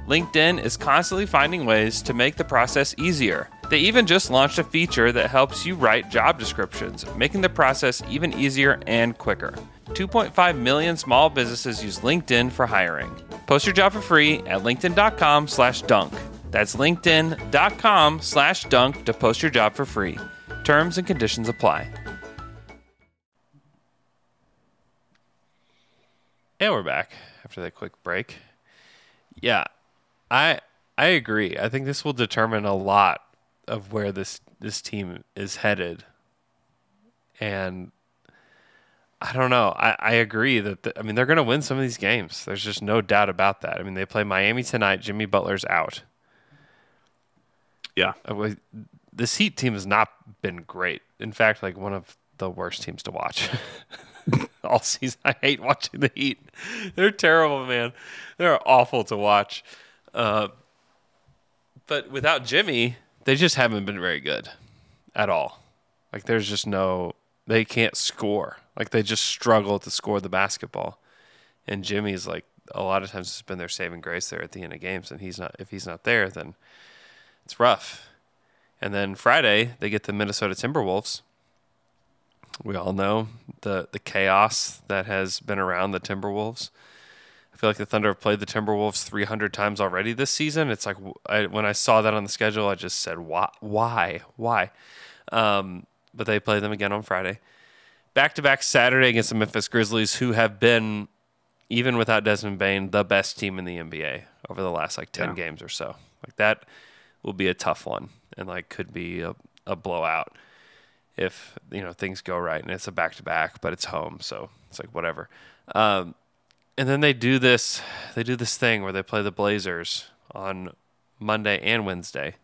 LinkedIn is constantly finding ways to make the process easier. They even just launched a feature that helps you write job descriptions, making the process even easier and quicker. 2.5 million small businesses use LinkedIn for hiring. Post your job for free at linkedin.com slash dunk. That's linkedin.com slash dunk to post your job for free. Terms and conditions apply. And we're back after that quick break. Yeah, I I agree. I think this will determine a lot of where this this team is headed. And I don't know. I, I agree that the, I mean they're going to win some of these games. There's just no doubt about that. I mean they play Miami tonight. Jimmy Butler's out. Yeah. Uh, This Heat team has not been great. In fact, like one of the worst teams to watch <laughs> all season. I hate watching the Heat. They're terrible, man. They're awful to watch. Uh, but without Jimmy, they just haven't been very good at all. Like there's just no they can't score. Like they just struggle to score the basketball. And Jimmy's like a lot of times it's been their saving grace there at the end of games and he's not if he's not there then it's rough. And then Friday they get the Minnesota Timberwolves. We all know the the chaos that has been around the Timberwolves. I feel like the Thunder have played the Timberwolves 300 times already this season. It's like I, when I saw that on the schedule, I just said, "Why? Why? Why?" Um, but they play them again on Friday. Back to back Saturday against the Memphis Grizzlies, who have been, even without Desmond Bane, the best team in the NBA over the last like 10 Yeah. games or so. Like that will be a tough one and like could be a, a blowout if, you know, things go right and it's a back to back, but it's home. So it's like whatever. Um, and then they do this, they do this thing where they play the Blazers on Monday and Wednesday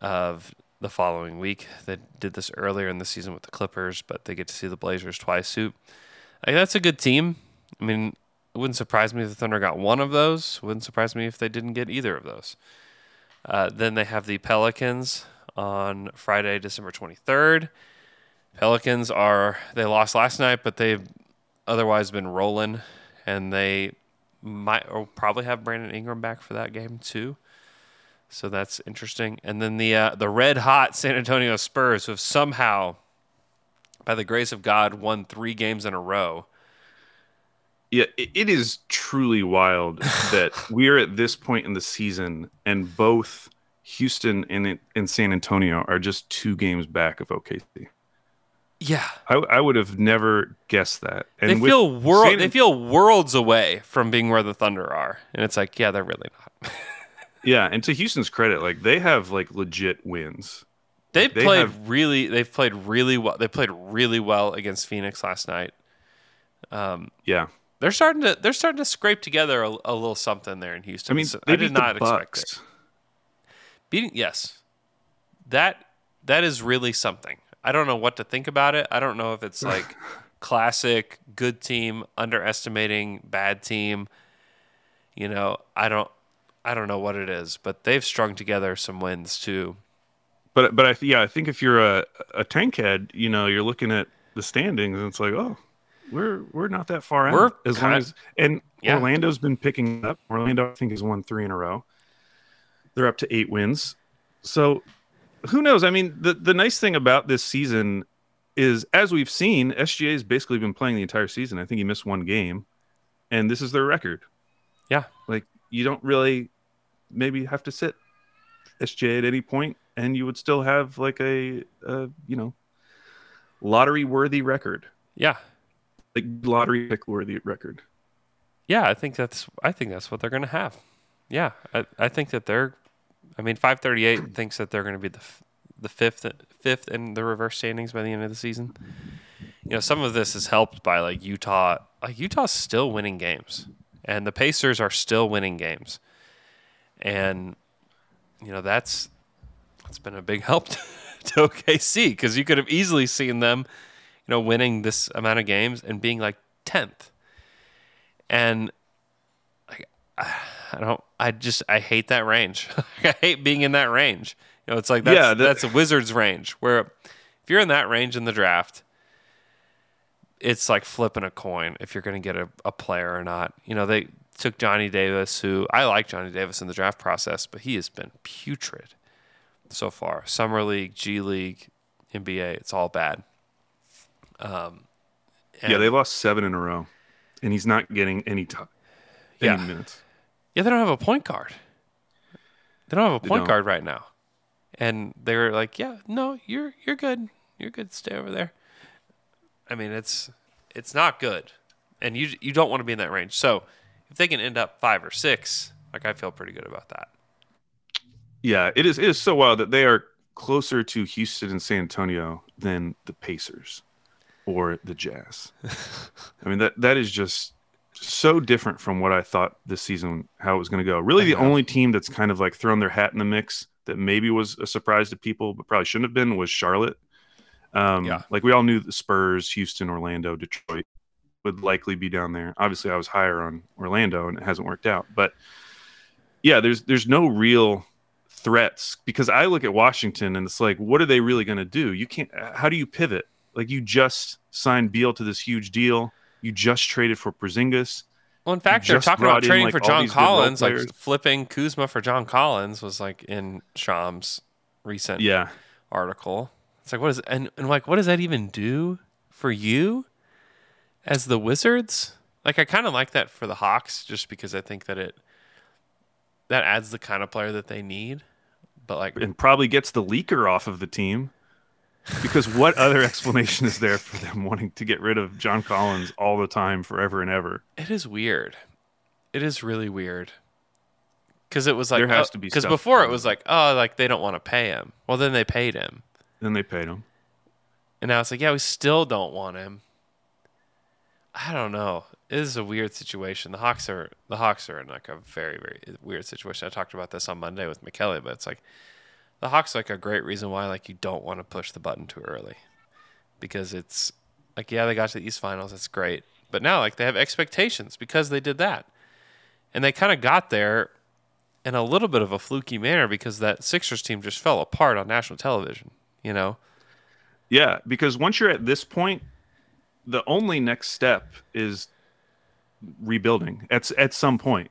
of the following week. They did this earlier in the season with the Clippers, but they get to see the Blazers twice. Soup. Like, that's a good team. I mean, it wouldn't surprise me if the Thunder got one of those. Wouldn't surprise me if they didn't get either of those. Uh, then they have the Pelicans on Friday, December 23rd. Pelicans are, they lost last night, but they've otherwise been rolling, and they might or probably have Brandon Ingram back for that game too. So that's interesting. And then the uh, the red hot San Antonio Spurs, who have somehow, by the grace of God, won three games in a row. Yeah, it, is truly wild <laughs> that we're at this point in the season and both Houston and, and San Antonio are just two games back of OKC. Yeah, I, I would have never guessed that. And they feel world. San- They feel worlds away from being where the Thunder are, and it's like, yeah, they're really not. <laughs> yeah, and to Houston's credit, like they have like legit wins. They, They played have- really. They've played really well. They played really well against Phoenix last night. Um, Yeah, they're starting to. They're starting to scrape together a, a little something there in Houston. I mean, So I did not expect it. Beating yes, that that is really something. I don't know what to think about it. I don't know if it's like <laughs> classic good team underestimating bad team. You know, I don't I don't know what it is, but they've strung together some wins too. But but I th- yeah, I think if you're a a tank head, you know, you're looking at the standings and it's like, oh, we're we're not that far. We're as long kind- as and Yeah. Orlando's been picking up. Orlando, I think, has won three in a row. They're up to eight wins. So who knows? I mean, the the nice thing about this season is, as we've seen, SGA has basically been playing the entire season. I think he missed one game, and this is their record. Yeah. like you don't really maybe have to sit SGA at any point, and you would still have like a, a you know lottery worthy record, Yeah. like lottery pick worthy record. Yeah, I think that's I think that's what they're going to have. Yeah, I, I think that they're. I mean, five thirty eight thinks that they're going to be the f- the fifth fifth in the reverse standings by the end of the season. You know, some of this is helped by like Utah. Like Utah's still winning games, and the Pacers are still winning games, and you know that's that's been a big <laughs> help to, to OKC because you could have easily seen them, you know, winning this amount of games and being like tenth and like don't I just I hate that range. <laughs> I hate being in that range. You know, it's like that's Yeah, that- that's a wizard's range where if you're in that range in the draft, it's like flipping a coin if you're going to get a, a player or not. You know, they took Johnny Davis, who I like Johnny Davis in the draft process, but he has been putrid so far. Summer League, G League, NBA, it's all bad. Um, yeah, they lost seven in a row, and he's not getting any time, any Yeah. minutes. Yeah, they don't have a point guard. They don't have a point guard right now. And they were like, "Yeah, no, you're you're good. You're good. Stay over there." I mean, it's it's not good, and you you don't want to be in that range. So if they can end up five or six, like I feel pretty good about that. Yeah, it is. It is so wild that they are closer to Houston and San Antonio than the Pacers, or the Jazz. <laughs> I mean that that is just so different from what I thought this season how it was going to go. Really, the only team that's kind of like thrown their hat in the mix that maybe was a surprise to people, but probably shouldn't have been, was Charlotte. Um, Yeah. Like we all knew the Spurs, Houston, Orlando, Detroit would likely be down there. Obviously, I was higher on Orlando, and it hasn't worked out. But yeah, there's there's no real threats because I look at Washington and it's like, what are they really going to do? You can't. How do you pivot? Like you just signed Beal to this huge deal. You just traded for Porzingis. Well, in fact, they're talking about brought in, trading like, for John these good role Collins, like flipping Kuzma for John Collins was like in Shams' recent Yeah, article. It's like what is and, and like what does that even do for you as the Wizards? Like I kind of like that for the Hawks just because I think that it that adds the kind of player that they need. But like and probably gets the leaker off of the team. Because what other explanation is there for them wanting to get rid of John Collins all the time, forever and ever? it is weird. It is really weird. Cuz it was like There has oh, to be cuz before it was like oh like they don't want to pay him. Well then they paid him. Then they paid him. And now it's like, yeah, we still don't want him. I don't know. It is a weird situation. The Hawks are the Hawks are in like a very very weird situation. I talked about this on Monday with McKelly, but it's like the Hawks like a great reason why like you don't want to push the button too early because it's like yeah they got to the East Finals, that's great, but now like they have expectations because they did that, and they kind of got there in a little bit of a fluky manner because that Sixers team just fell apart on national television. You know. Yeah, because once you're at this point, the only next step is rebuilding. At at some point,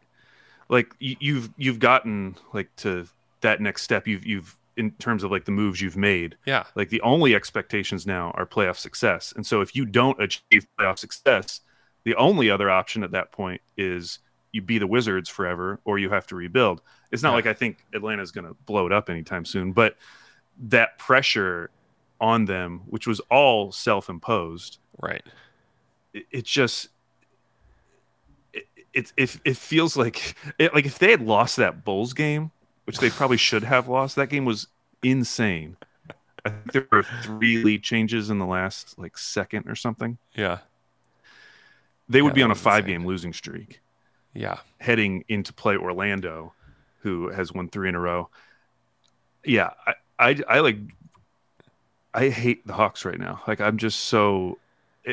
like you've you've gotten like to that next step. You've you've in terms of like the moves you've made. Yeah. Like the only expectations now are playoff success. And so if you don't achieve playoff success, the only other option at that point is you be the Wizards forever or you have to rebuild. It's not Yeah. like I think Atlanta's going to blow it up anytime soon, but that pressure on them, which was all self-imposed, Right. it, it just it, it it it feels like it, like if they had lost that Bulls game, which they probably should have lost, that game was insane. I think there were three lead changes in the last like second or something. Yeah. They would be on a five insane. game losing streak Yeah. heading into play Orlando, who has won three in a row. Yeah, I, I, I like, I hate the Hawks right now. Like, I'm just so,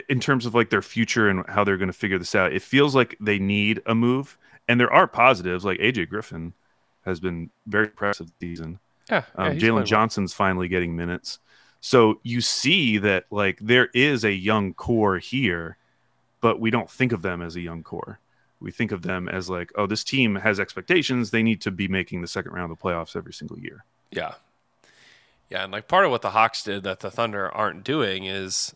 in terms of like their future and how they're going to figure this out, it feels like they need a move. And there are positives, like AJ Griffin has been very impressive season. Yeah. Um, he's Jalen played well. Johnson's finally getting minutes. So you see that like there is a young core here, but we don't think of them as a young core. We think of them as like, oh, this team has expectations. They need to be making the second round of the playoffs every single year. Yeah. Yeah. And like part of what the Hawks did that the Thunder aren't doing is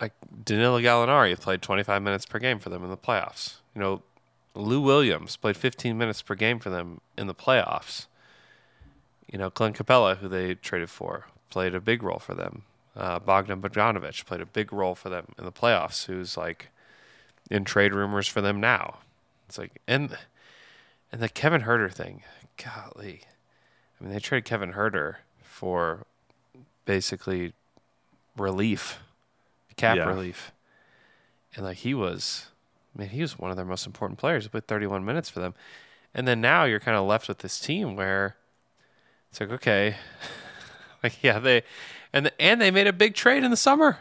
like Danilo Gallinari played 25 minutes per game for them in the playoffs. You know, Lou Williams played 15 minutes per game for them in the playoffs. You know, Clint Capela, who they traded for, played a big role for them. Uh, Bogdan Bogdanovic played a big role for them in the playoffs, who's like in trade rumors for them now. It's like, and and the Kevin Huerter thing, golly. I mean, they traded Kevin Huerter for basically relief, cap Yeah. relief. And like he was, I mean, he was one of their most important players. He played 31 minutes for them. And then now you're kind of left with this team where it's like, okay, <laughs> like yeah, they and and they made a big trade in the summer.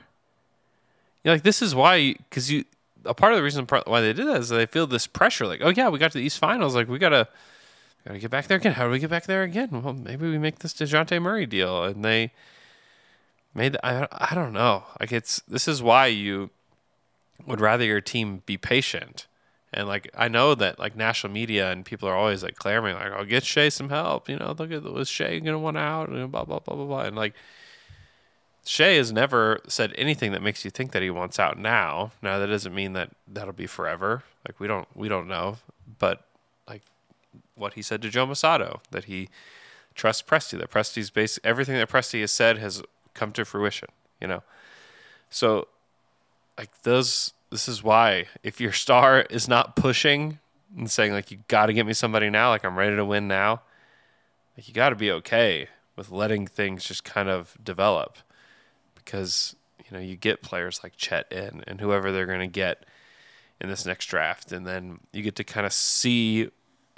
You're like, this is why, because you a part of the reason why they did that is they feel this pressure, like, oh yeah, we got to the East Finals, like we gotta gotta get back there again. How do we get back there again? Well, maybe we make this Dejounte Murray deal, and they made. The, I I don't know. Like it's this is why you would rather your team be patient. And like I know that like national media and people are always like clamoring like, "Oh, get Shai some help." You know, look at was Shai gonna want out and blah blah blah blah blah. And like Shai has never said anything that makes you think that he wants out now. Now that doesn't mean that that'll be forever. Like we don't we don't know. But like what he said to Joe Mussatto that he trusts Presti. That Presti's base everything that Presti has said has come to fruition. You know, so like those. This is why if your star is not pushing and saying like you got to get me somebody now, like I'm ready to win now, like you got to be okay with letting things just kind of develop because you know, you get players like Chet in and whoever they're going to get in this next draft, and then you get to kind of see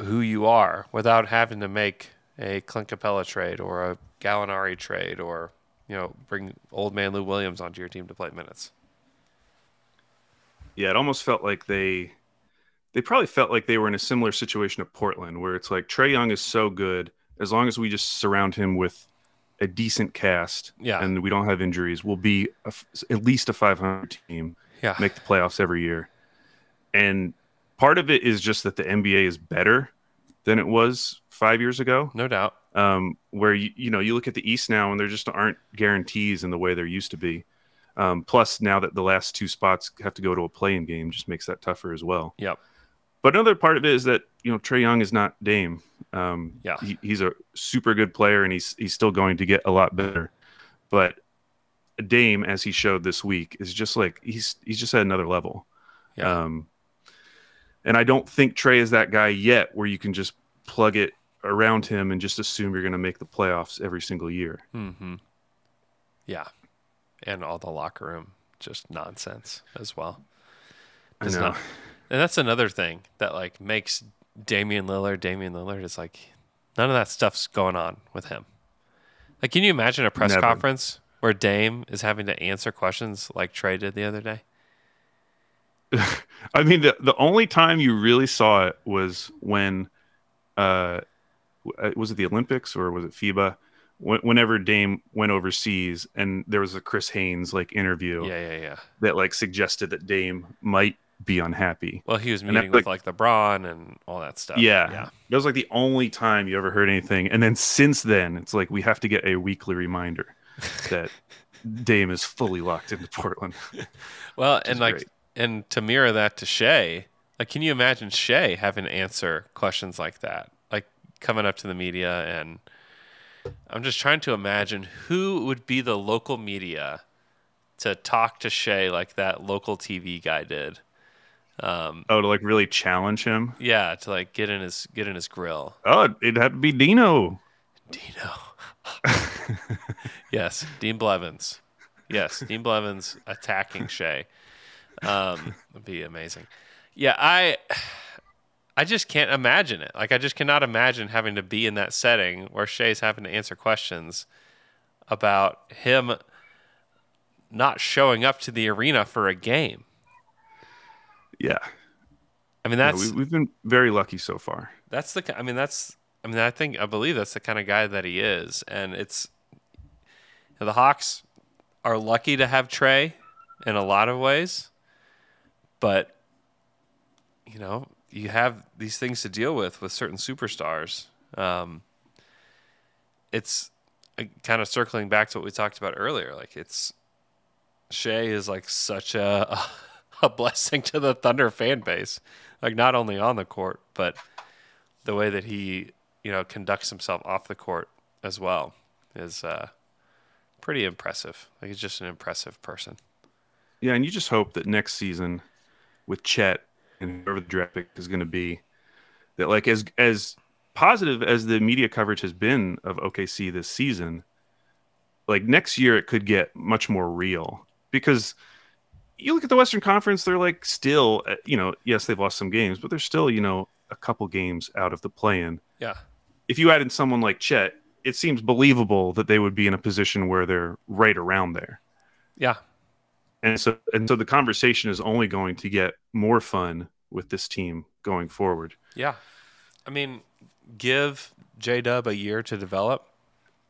who you are without having to make a Clint Capela trade or a Gallinari trade or you know bring old man Lou Williams onto your team to play minutes. Yeah, it almost felt like they they probably felt like they were in a similar situation to Portland, where it's like Trae Young is so good as long as we just surround him with a decent cast, Yeah. and we don't have injuries, we'll be a at least a 500 team, Yeah, make the playoffs every year. And part of it is just that the NBA is better than it was five years ago. no doubt. um, where you you know you look at the East now and there just aren't guarantees in the way there used to be. Um, plus, now that the last two spots have to go to a play-in game, just makes that tougher as well. Yep. But another part of it is that you know Trae Young is not Dame. Um, Yeah. he, he's a super good player and he's he's still going to get a lot better. But Dame, as he showed this week, is just like he's he's just at another level. Yeah. Um, and I don't think Trae is that guy yet, where you can just plug it around him and just assume you're going to make the playoffs every single year. Mm-hmm. Yeah, and all the locker room just nonsense as well. I know. not- and that's another thing that like makes Damian Lillard Damian Lillard is like none of that stuff's going on with him. Like, can you imagine a press Never. conference where Dame is having to answer questions like Trae did the other day? <laughs> I mean, the the only time you really saw it was when, uh, uh, was it the Olympics or was it FIBA? Wh- Whenever Dame went overseas, and there was a Chris Haynes like interview Yeah, yeah, yeah. that like suggested that Dame might be unhappy. Well, he was meeting that's with like LeBron and all that stuff. Yeah. yeah, That was like the only time you ever heard anything. And then since then, it's like we have to get a weekly reminder <laughs> that Dame is fully locked into Portland. <laughs> Well, and like, great. and to mirror that to Shai, like, can you imagine Shai having to answer questions like that, like coming up to the media? And I'm just trying to imagine who would be the local media to talk to Shai like that local TV guy did. Um, Oh, to like really challenge him. yeah, to like get in his get in his grill. Oh, it'd have to be Dino. Dino. <laughs> yes, Dean Blevins. Yes, Dean Blevins attacking Shai. Um, would be amazing. Yeah, I I just can't imagine it. Like I just cannot imagine having to be in that setting where Shai's having to answer questions about him not showing up to the arena for a game. Yeah. I mean, that's we, we've been very lucky so far. That's the. I mean, that's. I mean, I think I believe that's the kind of guy that he is, and it's the Hawks are lucky to have Trae in a lot of ways, but you know, you have these things to deal with with certain superstars. Um, it's kind of circling back to what we talked about earlier. Like it's Shai is like such a <laughs> a blessing to the Thunder fan base. Like not only on the court, but the way that he, you know, conducts himself off the court as well is uh, pretty impressive. Like he's just an impressive person. Yeah, and you just hope that next season with Chet and whoever the draft pick is going to be, that like as as positive as the media coverage has been of OKC this season, like next year it could get much more real because you look at the Western Conference, they're like still, uh, you know, yes, they've lost some games, but they're still, you know, a couple games out of the play-in. Yeah. If you add in someone like Chet, it seems believable that they would be in a position where they're right around there Yeah. and so and so the conversation is only going to get more fun with this team going forward. Yeah. I mean, give J Dub a year to develop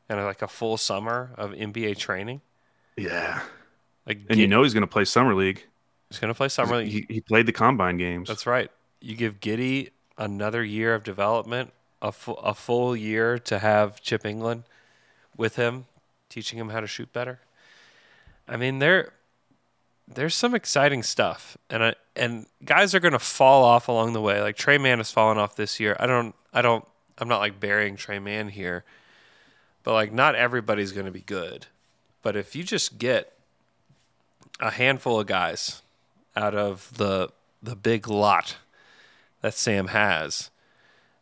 and like a full summer of NBA training. Yeah, Like and you know he's going to play summer league. he's gonna play summer league. He, he played the combine games. That's right. You give Giddey another year of development, a full, a full year to have Chip Engelland with him, teaching him how to shoot better. I mean, there there's some exciting stuff, and I, and guys are going to fall off along the way. Like Tre Mann has fallen off this year. I don't, I don't, I'm not like burying Tre Mann here, but like not everybody's going to be good. But if you just get a handful of guys out of the the big lot that Sam has,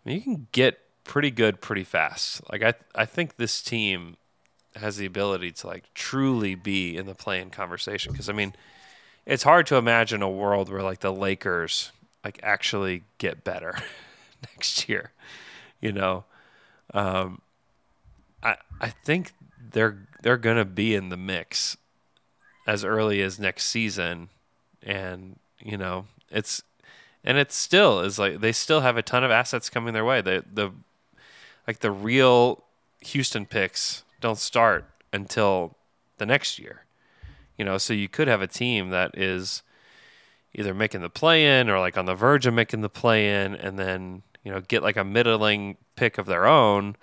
I mean, you can get pretty good pretty fast. Like I I think this team has the ability to like truly be in the play-in conversation. Because I mean, it's hard to imagine a world where like the Lakers like actually get better <laughs> next year. You know, um, I I think they're they're gonna be in the mix as early as next season, and you know it's and it still is like they still have a ton of assets coming their way. The the like the real Houston picks don't start until the next year. You know, so you could have a team that is either making the play in or like on the verge of making the play in and then, you know, get like a middling pick of their own,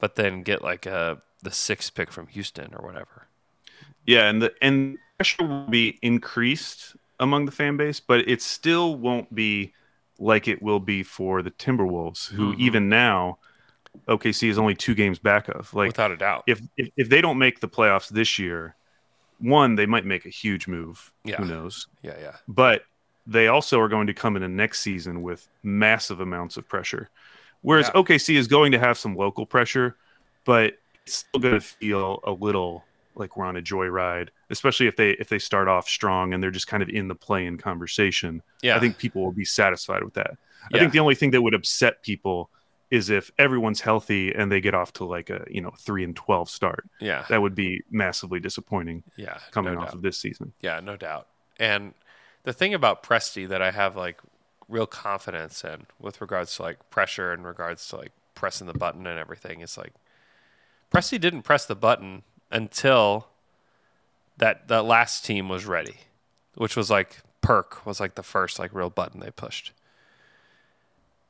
but then get like a the sixth pick from Houston or whatever. Yeah, and the and pressure will be increased among the fan base, but it still won't be like it will be for the Timberwolves, who Mhm. even now OKC is only two games back of. Like Without a doubt. if, if if they don't make the playoffs this year, one they might make a huge move. Yeah. Who knows? Yeah, yeah. But they also are going to come in the next season with massive amounts of pressure. Whereas Yeah. OKC is going to have some local pressure, but it's still going to feel a little like we're on a joyride, especially if they if they start off strong and they're just kind of in the play-in conversation. Yeah. I think people will be satisfied with that. I think the only thing that would upset people is if everyone's healthy and they get off to like a you know three and twelve start. yeah. That would be massively disappointing Yeah. coming no off doubt. of this season. Yeah, no doubt. And the thing about Presti that I have like real confidence in with regards to like pressure and regards to like pressing the button and everything is like Presti didn't press the button until that that last team was ready, which was like Perk was like the first like real button they pushed.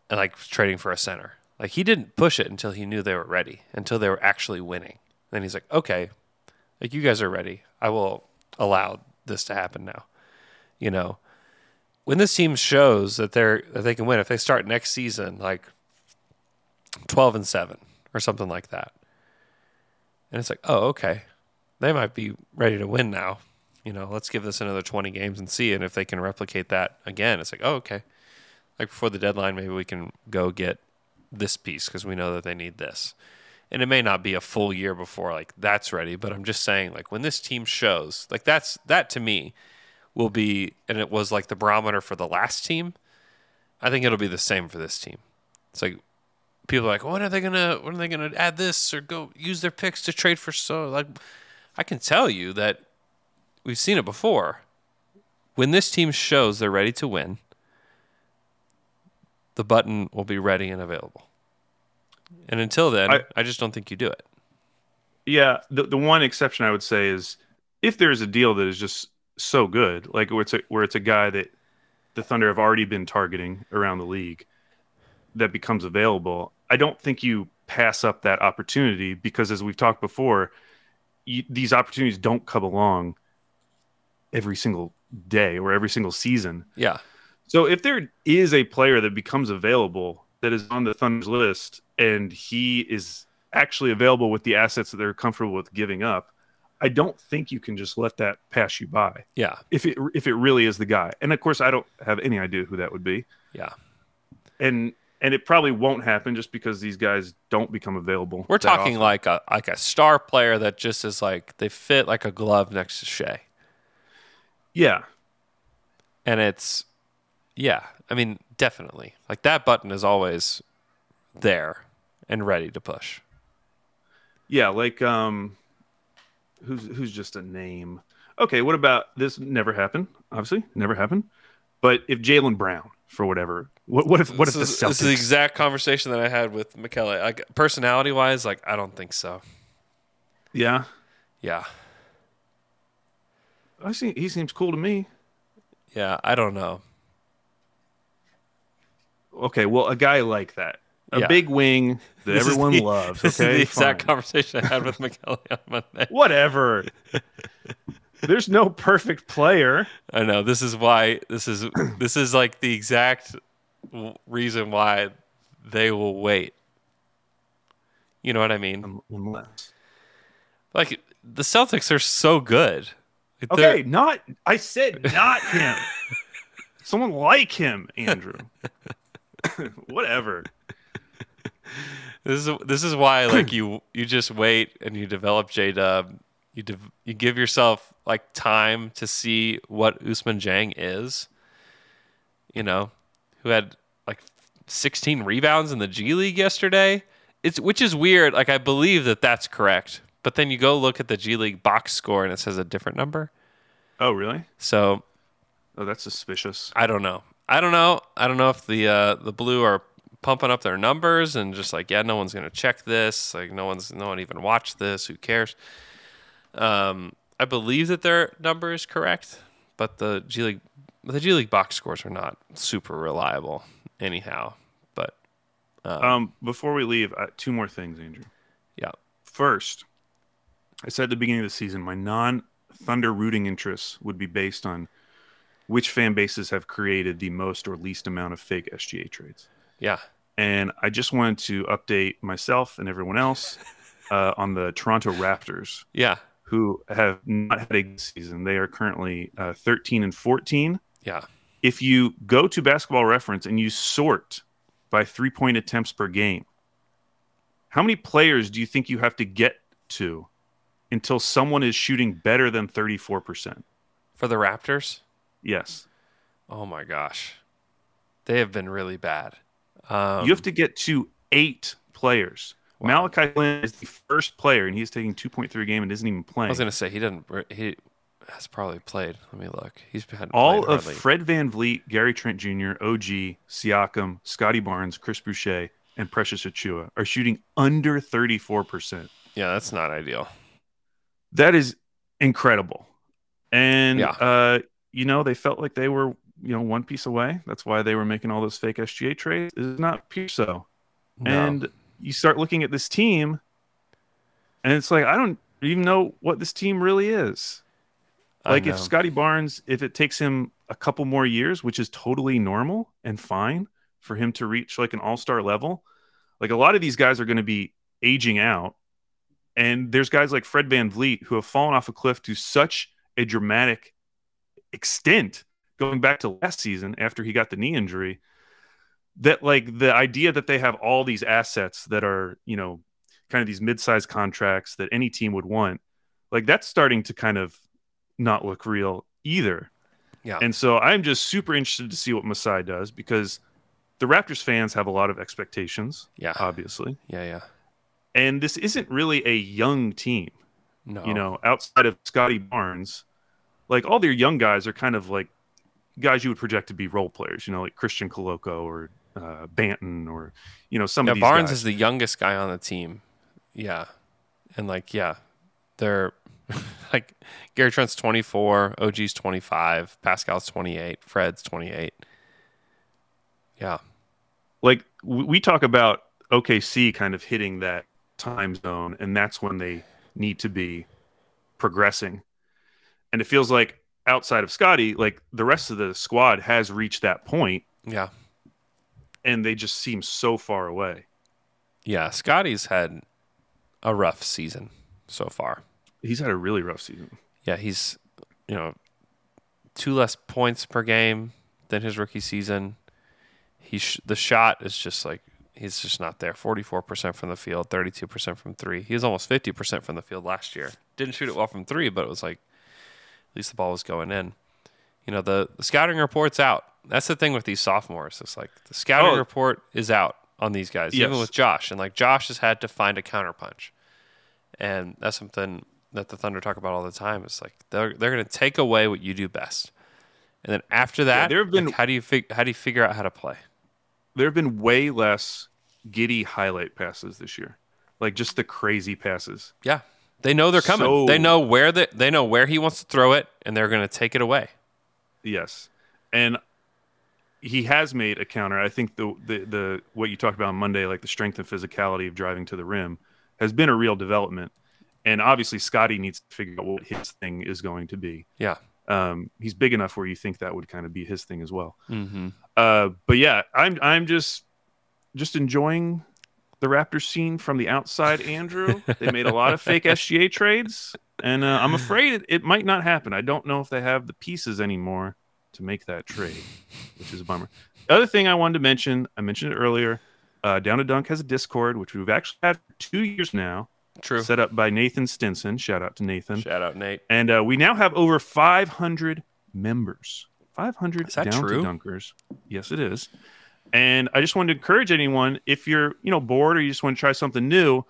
And like trading for a center. Like he didn't push it until he knew they were ready, until they were actually winning. Then he's like, "Okay, like you guys are ready. I will allow this to happen now. You know, when this team shows that they're that they can win, if they start next season like twelve and seven or something like that, and it's like, oh, okay, they might be ready to win now. You know, let's give this another twenty games and see, and if they can replicate that again, it's like, oh, okay, like before the deadline, maybe we can go get this piece because we know that they need this. And it may not be a full year before like that's ready but i'm just saying like when this team shows like that's that to me will be and it was like the barometer for the last team i think it'll be the same for this team. It's like people are like when are they gonna when are they gonna add this or go use their picks to trade for so like i can tell you that we've seen it before. When this team shows they're ready to win the button will be ready and available and until then, I, I- just don't think you do it. Yeah, the the one exception I would say is if there's a deal that is just so good, like where it's a, where it's a guy that the Thunder have already been targeting around the league that becomes available, I don't think you pass up that opportunity because as we've talked before, you, these opportunities don't come along every single day or every single season. Yeah. So if there is a player that becomes available that is on the Thunder's list and he is actually available with the assets that they're comfortable with giving up, I don't think you can just let that pass you by. Yeah. If it if it really is the guy. And of course I don't have any idea who that would be. Yeah. And and it probably won't happen just because these guys don't become available. We're talking often. like a like a star player that just is like they fit like a glove next to Shai. Yeah. And it's yeah, I mean, definitely. Like that button is always there and ready to push. Yeah, like um who's who's just a name. Okay, what about this never happened, obviously, never happened. But if Jaylen Brown, for whatever, what what if what if the this, is, Celtics this is the exact conversation that I had with McKelly. Like personality wise, like I don't think so. Yeah. Yeah. I see he seems cool to me. Yeah, I don't know. Okay, well a guy like that. A Yeah. big wing <laughs> that This is everyone the- loves. This Okay. is the exact fine. conversation I had with <laughs> McKelly on Monday. Whatever. There's no perfect player. I know this is why this is this is like the exact reason why they will wait. You know what I mean? Um, Unless. Like the Celtics are so good. Like, Okay, not I said not him. <laughs> Someone like him, Andrew. <laughs> Whatever. <laughs> This is this is why like you you just wait and you develop J Dub. You de- you give yourself like time to see what Ousmane Dieng is. You know, who had like 16 rebounds in the G League yesterday. It's which is weird. Like I believe that that's correct, but then you go look at the G League box score and it says a different number. Oh, really? So Oh, that's suspicious. I don't know. I don't know. I don't know if the uh, the blue are pumping up their numbers and just like, yeah, no one's gonna check this. Like, no one's no one even watched this. Who cares? Um, I believe that their number is correct, but the G League the G League box scores are not super reliable, anyhow. But Um, before we leave, uh, two more things, Andrew. yeah, First, I said at the beginning of the season, my non Thunder rooting interests would be based on which fan bases have created the most or least amount of fake SGA trades. yeah, And I just wanted to update myself and everyone else <laughs> uh, on the Toronto Raptors, yeah, who have not had a good season. They are currently uh, 13 and 14. yeah. If you go to basketball reference and you sort by three point attempts per game, how many players do you think you have to get to until someone is shooting better than 34%? For the Raptors, Yes. oh my gosh, they have been really bad. Um, you have to get to eight players. Wow. Malachi Flynn is the first player, and he's taking 2.3 a game and isn't even playing. I was gonna say he doesn't. He has probably played. Let me look. He's had All of hardly. Fred VanVleet, Gary Trent Jr., OG, Siakam, Scottie Barnes, Chris Boucher, and Precious Achiuwa are shooting under 34%. Yeah, that's not ideal. That is incredible. And, Yeah. uh, you know, they felt like they were, you know, one piece away. That's why they were making all those fake SGA trades. Is not pure so. No. And you start looking at this team, and it's like, I don't even know what this team really is. Like if. Scottie Barnes, if it takes him a couple more years, which is totally normal and fine for him to reach like an all-star level, like a lot of these guys are going to be aging out. And there's guys like Fred VanVleet who have fallen off a cliff to such a dramatic extent going back to last season after he got the knee injury that like the idea that they have all these assets that are, you know, kind of these mid-sized contracts that any team would want, like that's starting to kind of not look real either. Yeah. And so I'm just super interested to see what Masai does because the Raptors fans have a lot of expectations, yeah, obviously. yeah, yeah. And this isn't really a young team, No, you know, outside of Scottie Barnes. Like all their young guys are kind of like guys you would project to be role players, you know, like Christian Koloko or uh, Banton or, you know, some yeah. of these Barnes guys. is the youngest guy on the team. Yeah, and like yeah, they're <laughs> like Gary Trent's twenty four, OG's twenty five, Pascal's twenty eight, Fred's twenty eight. Yeah, like we talk about OKC kind of hitting that time zone, and that's when they need to be progressing. And it feels like outside of Scottie, like the rest of the squad has reached that point, yeah, and they just seem so far away. yeah. Scottie's had a rough season so far. He's had a really rough season. yeah, he's you know two less points per game than his rookie season. He sh- the shot is just like he's just not there. Forty four percent from the field, thirty two percent from three. He was almost fifty percent from the field last year. Didn't shoot it well from three, but it was like at least the ball was going in. You know the the scouting report's out. That's the thing with these sophomores. It's like the scouting Oh. report is out on these guys, even with Josh, and like Josh has had to find a counterpunch, and that's something that the Thunder talk about all the time. It's like they're they're going to take away what you do best, and then after that, there have been- like, how do you fig- how do you figure out how to play? There have been way less Giddey highlight passes this year, like just the crazy passes. Yeah, they know they're coming. So- they know where the they know where he wants to throw it, and they're going to take it away. Yes, and he has made a counter. I think the, the the what you talked about on Monday, like the strength and physicality of driving to the rim, has been a real development. And obviously, Scottie needs to figure out what his thing is going to be. Yeah. Um, he's big enough where you think that would kind of be his thing as well. Mm-hmm. Uh, but yeah, I'm I'm just just enjoying the Raptors scene from the outside. Andrew, they made a lot of fake <laughs> SGA trades, and uh, I'm afraid it, it might not happen. I don't know if they have the pieces anymore to make that trade, which is a bummer. The other thing I wanted to mention, I mentioned it earlier. Uh, Down to Dunk has a Discord, which we've actually had for two years now, True. set up by Nathan Stinson. Shout out to Nathan. Shout out Nate. And uh, we now have over 500 members. 500 Is that down true? to dunkers. Yes, it is. And I just wanted to encourage anyone if you're, you know, bored or you just want to try something new,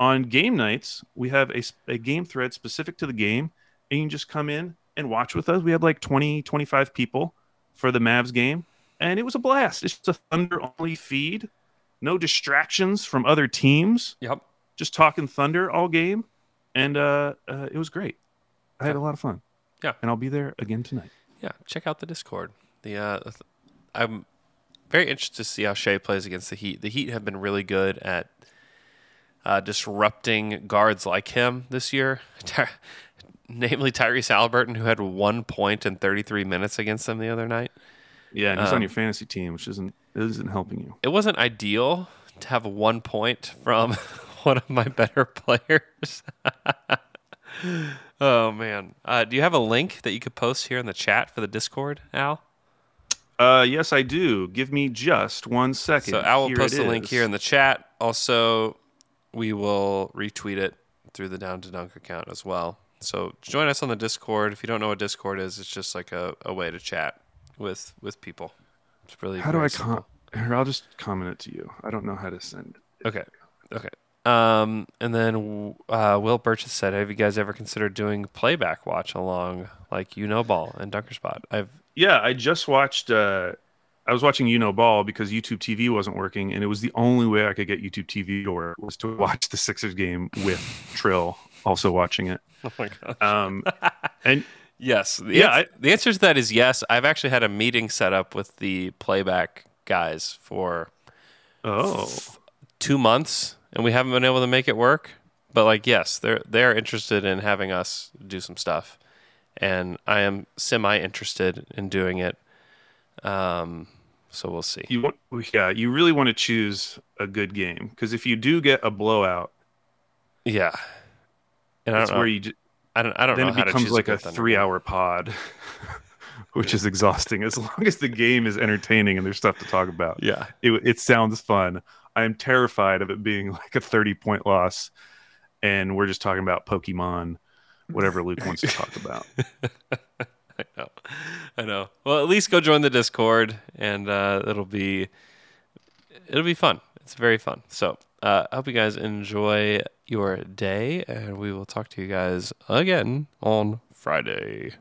on game nights, we have a, a game thread specific to the game, and you can just come in and watch with us. We had like 20, 25 people for the Mavs game, and it was a blast. It's just a Thunder only feed, no distractions from other teams Yep. just talking Thunder all game, and uh, uh, it was great. I had a lot of fun. Yeah. and I'll be there again tonight. Yeah, check out the Discord. The uh, th- I'm very interested to see how Shai plays against the Heat. The Heat have been really good at uh, disrupting guards like him this year, <laughs> Ty- namely Tyrese Halliburton, who had one point in 33 minutes against them the other night. Yeah, and he's Um, on your fantasy team, which isn't isn't helping you. It wasn't ideal to have one point from <laughs> one of my better players. <laughs> oh man, uh, do you have a link that you could post here in the chat for the Discord, Al? Uh, yes, I do. Give me just one second. So Al will Here post the link is. here in the chat. Also, we will retweet it through the Down to Dunk account as well. So join us on the Discord. If you don't know what Discord is, it's just like a, a way to chat with with people. It's really How do I com- Here, I'll just comment it to you. I don't know how to send it. Okay. Okay. Um, and then uh, Will Birch has said, "Have you guys ever considered doing playback watch along like you know ball and Dunker Spot?" I've Yeah, I just watched. Uh, I was watching You Know Ball because YouTube TV wasn't working, and it was the only way I could get YouTube TV to work was to <laughs> watch the Sixers game with Trill also watching it. <laughs> oh my god. Um, and <laughs> Yes. The Yeah, ans- the answer to that is yes. I've actually had a meeting set up with the playback guys for oh, two months, and we haven't been able to make it work. But like, yes, they're they're interested in having us do some stuff, and I am semi interested in doing it. Um, so we'll see. you want yeah, you really want to choose a good game because if you do get a blowout, Yeah. And I that's don't know. where you. I don't. I don't then know it how becomes like a three-hour pod, <laughs> which is exhausting. As long as the game is entertaining and there's stuff to talk about, Yeah. it, it sounds fun. I am terrified of it being like a 30 point loss, and we're just talking about Pokemon, whatever Luke wants to talk about. <laughs> I know. I know. Well, at least go join the Discord, and uh, it'll be it'll be fun. It's very fun. So uh, I hope you guys enjoy your day, and we will talk to you guys again on Friday.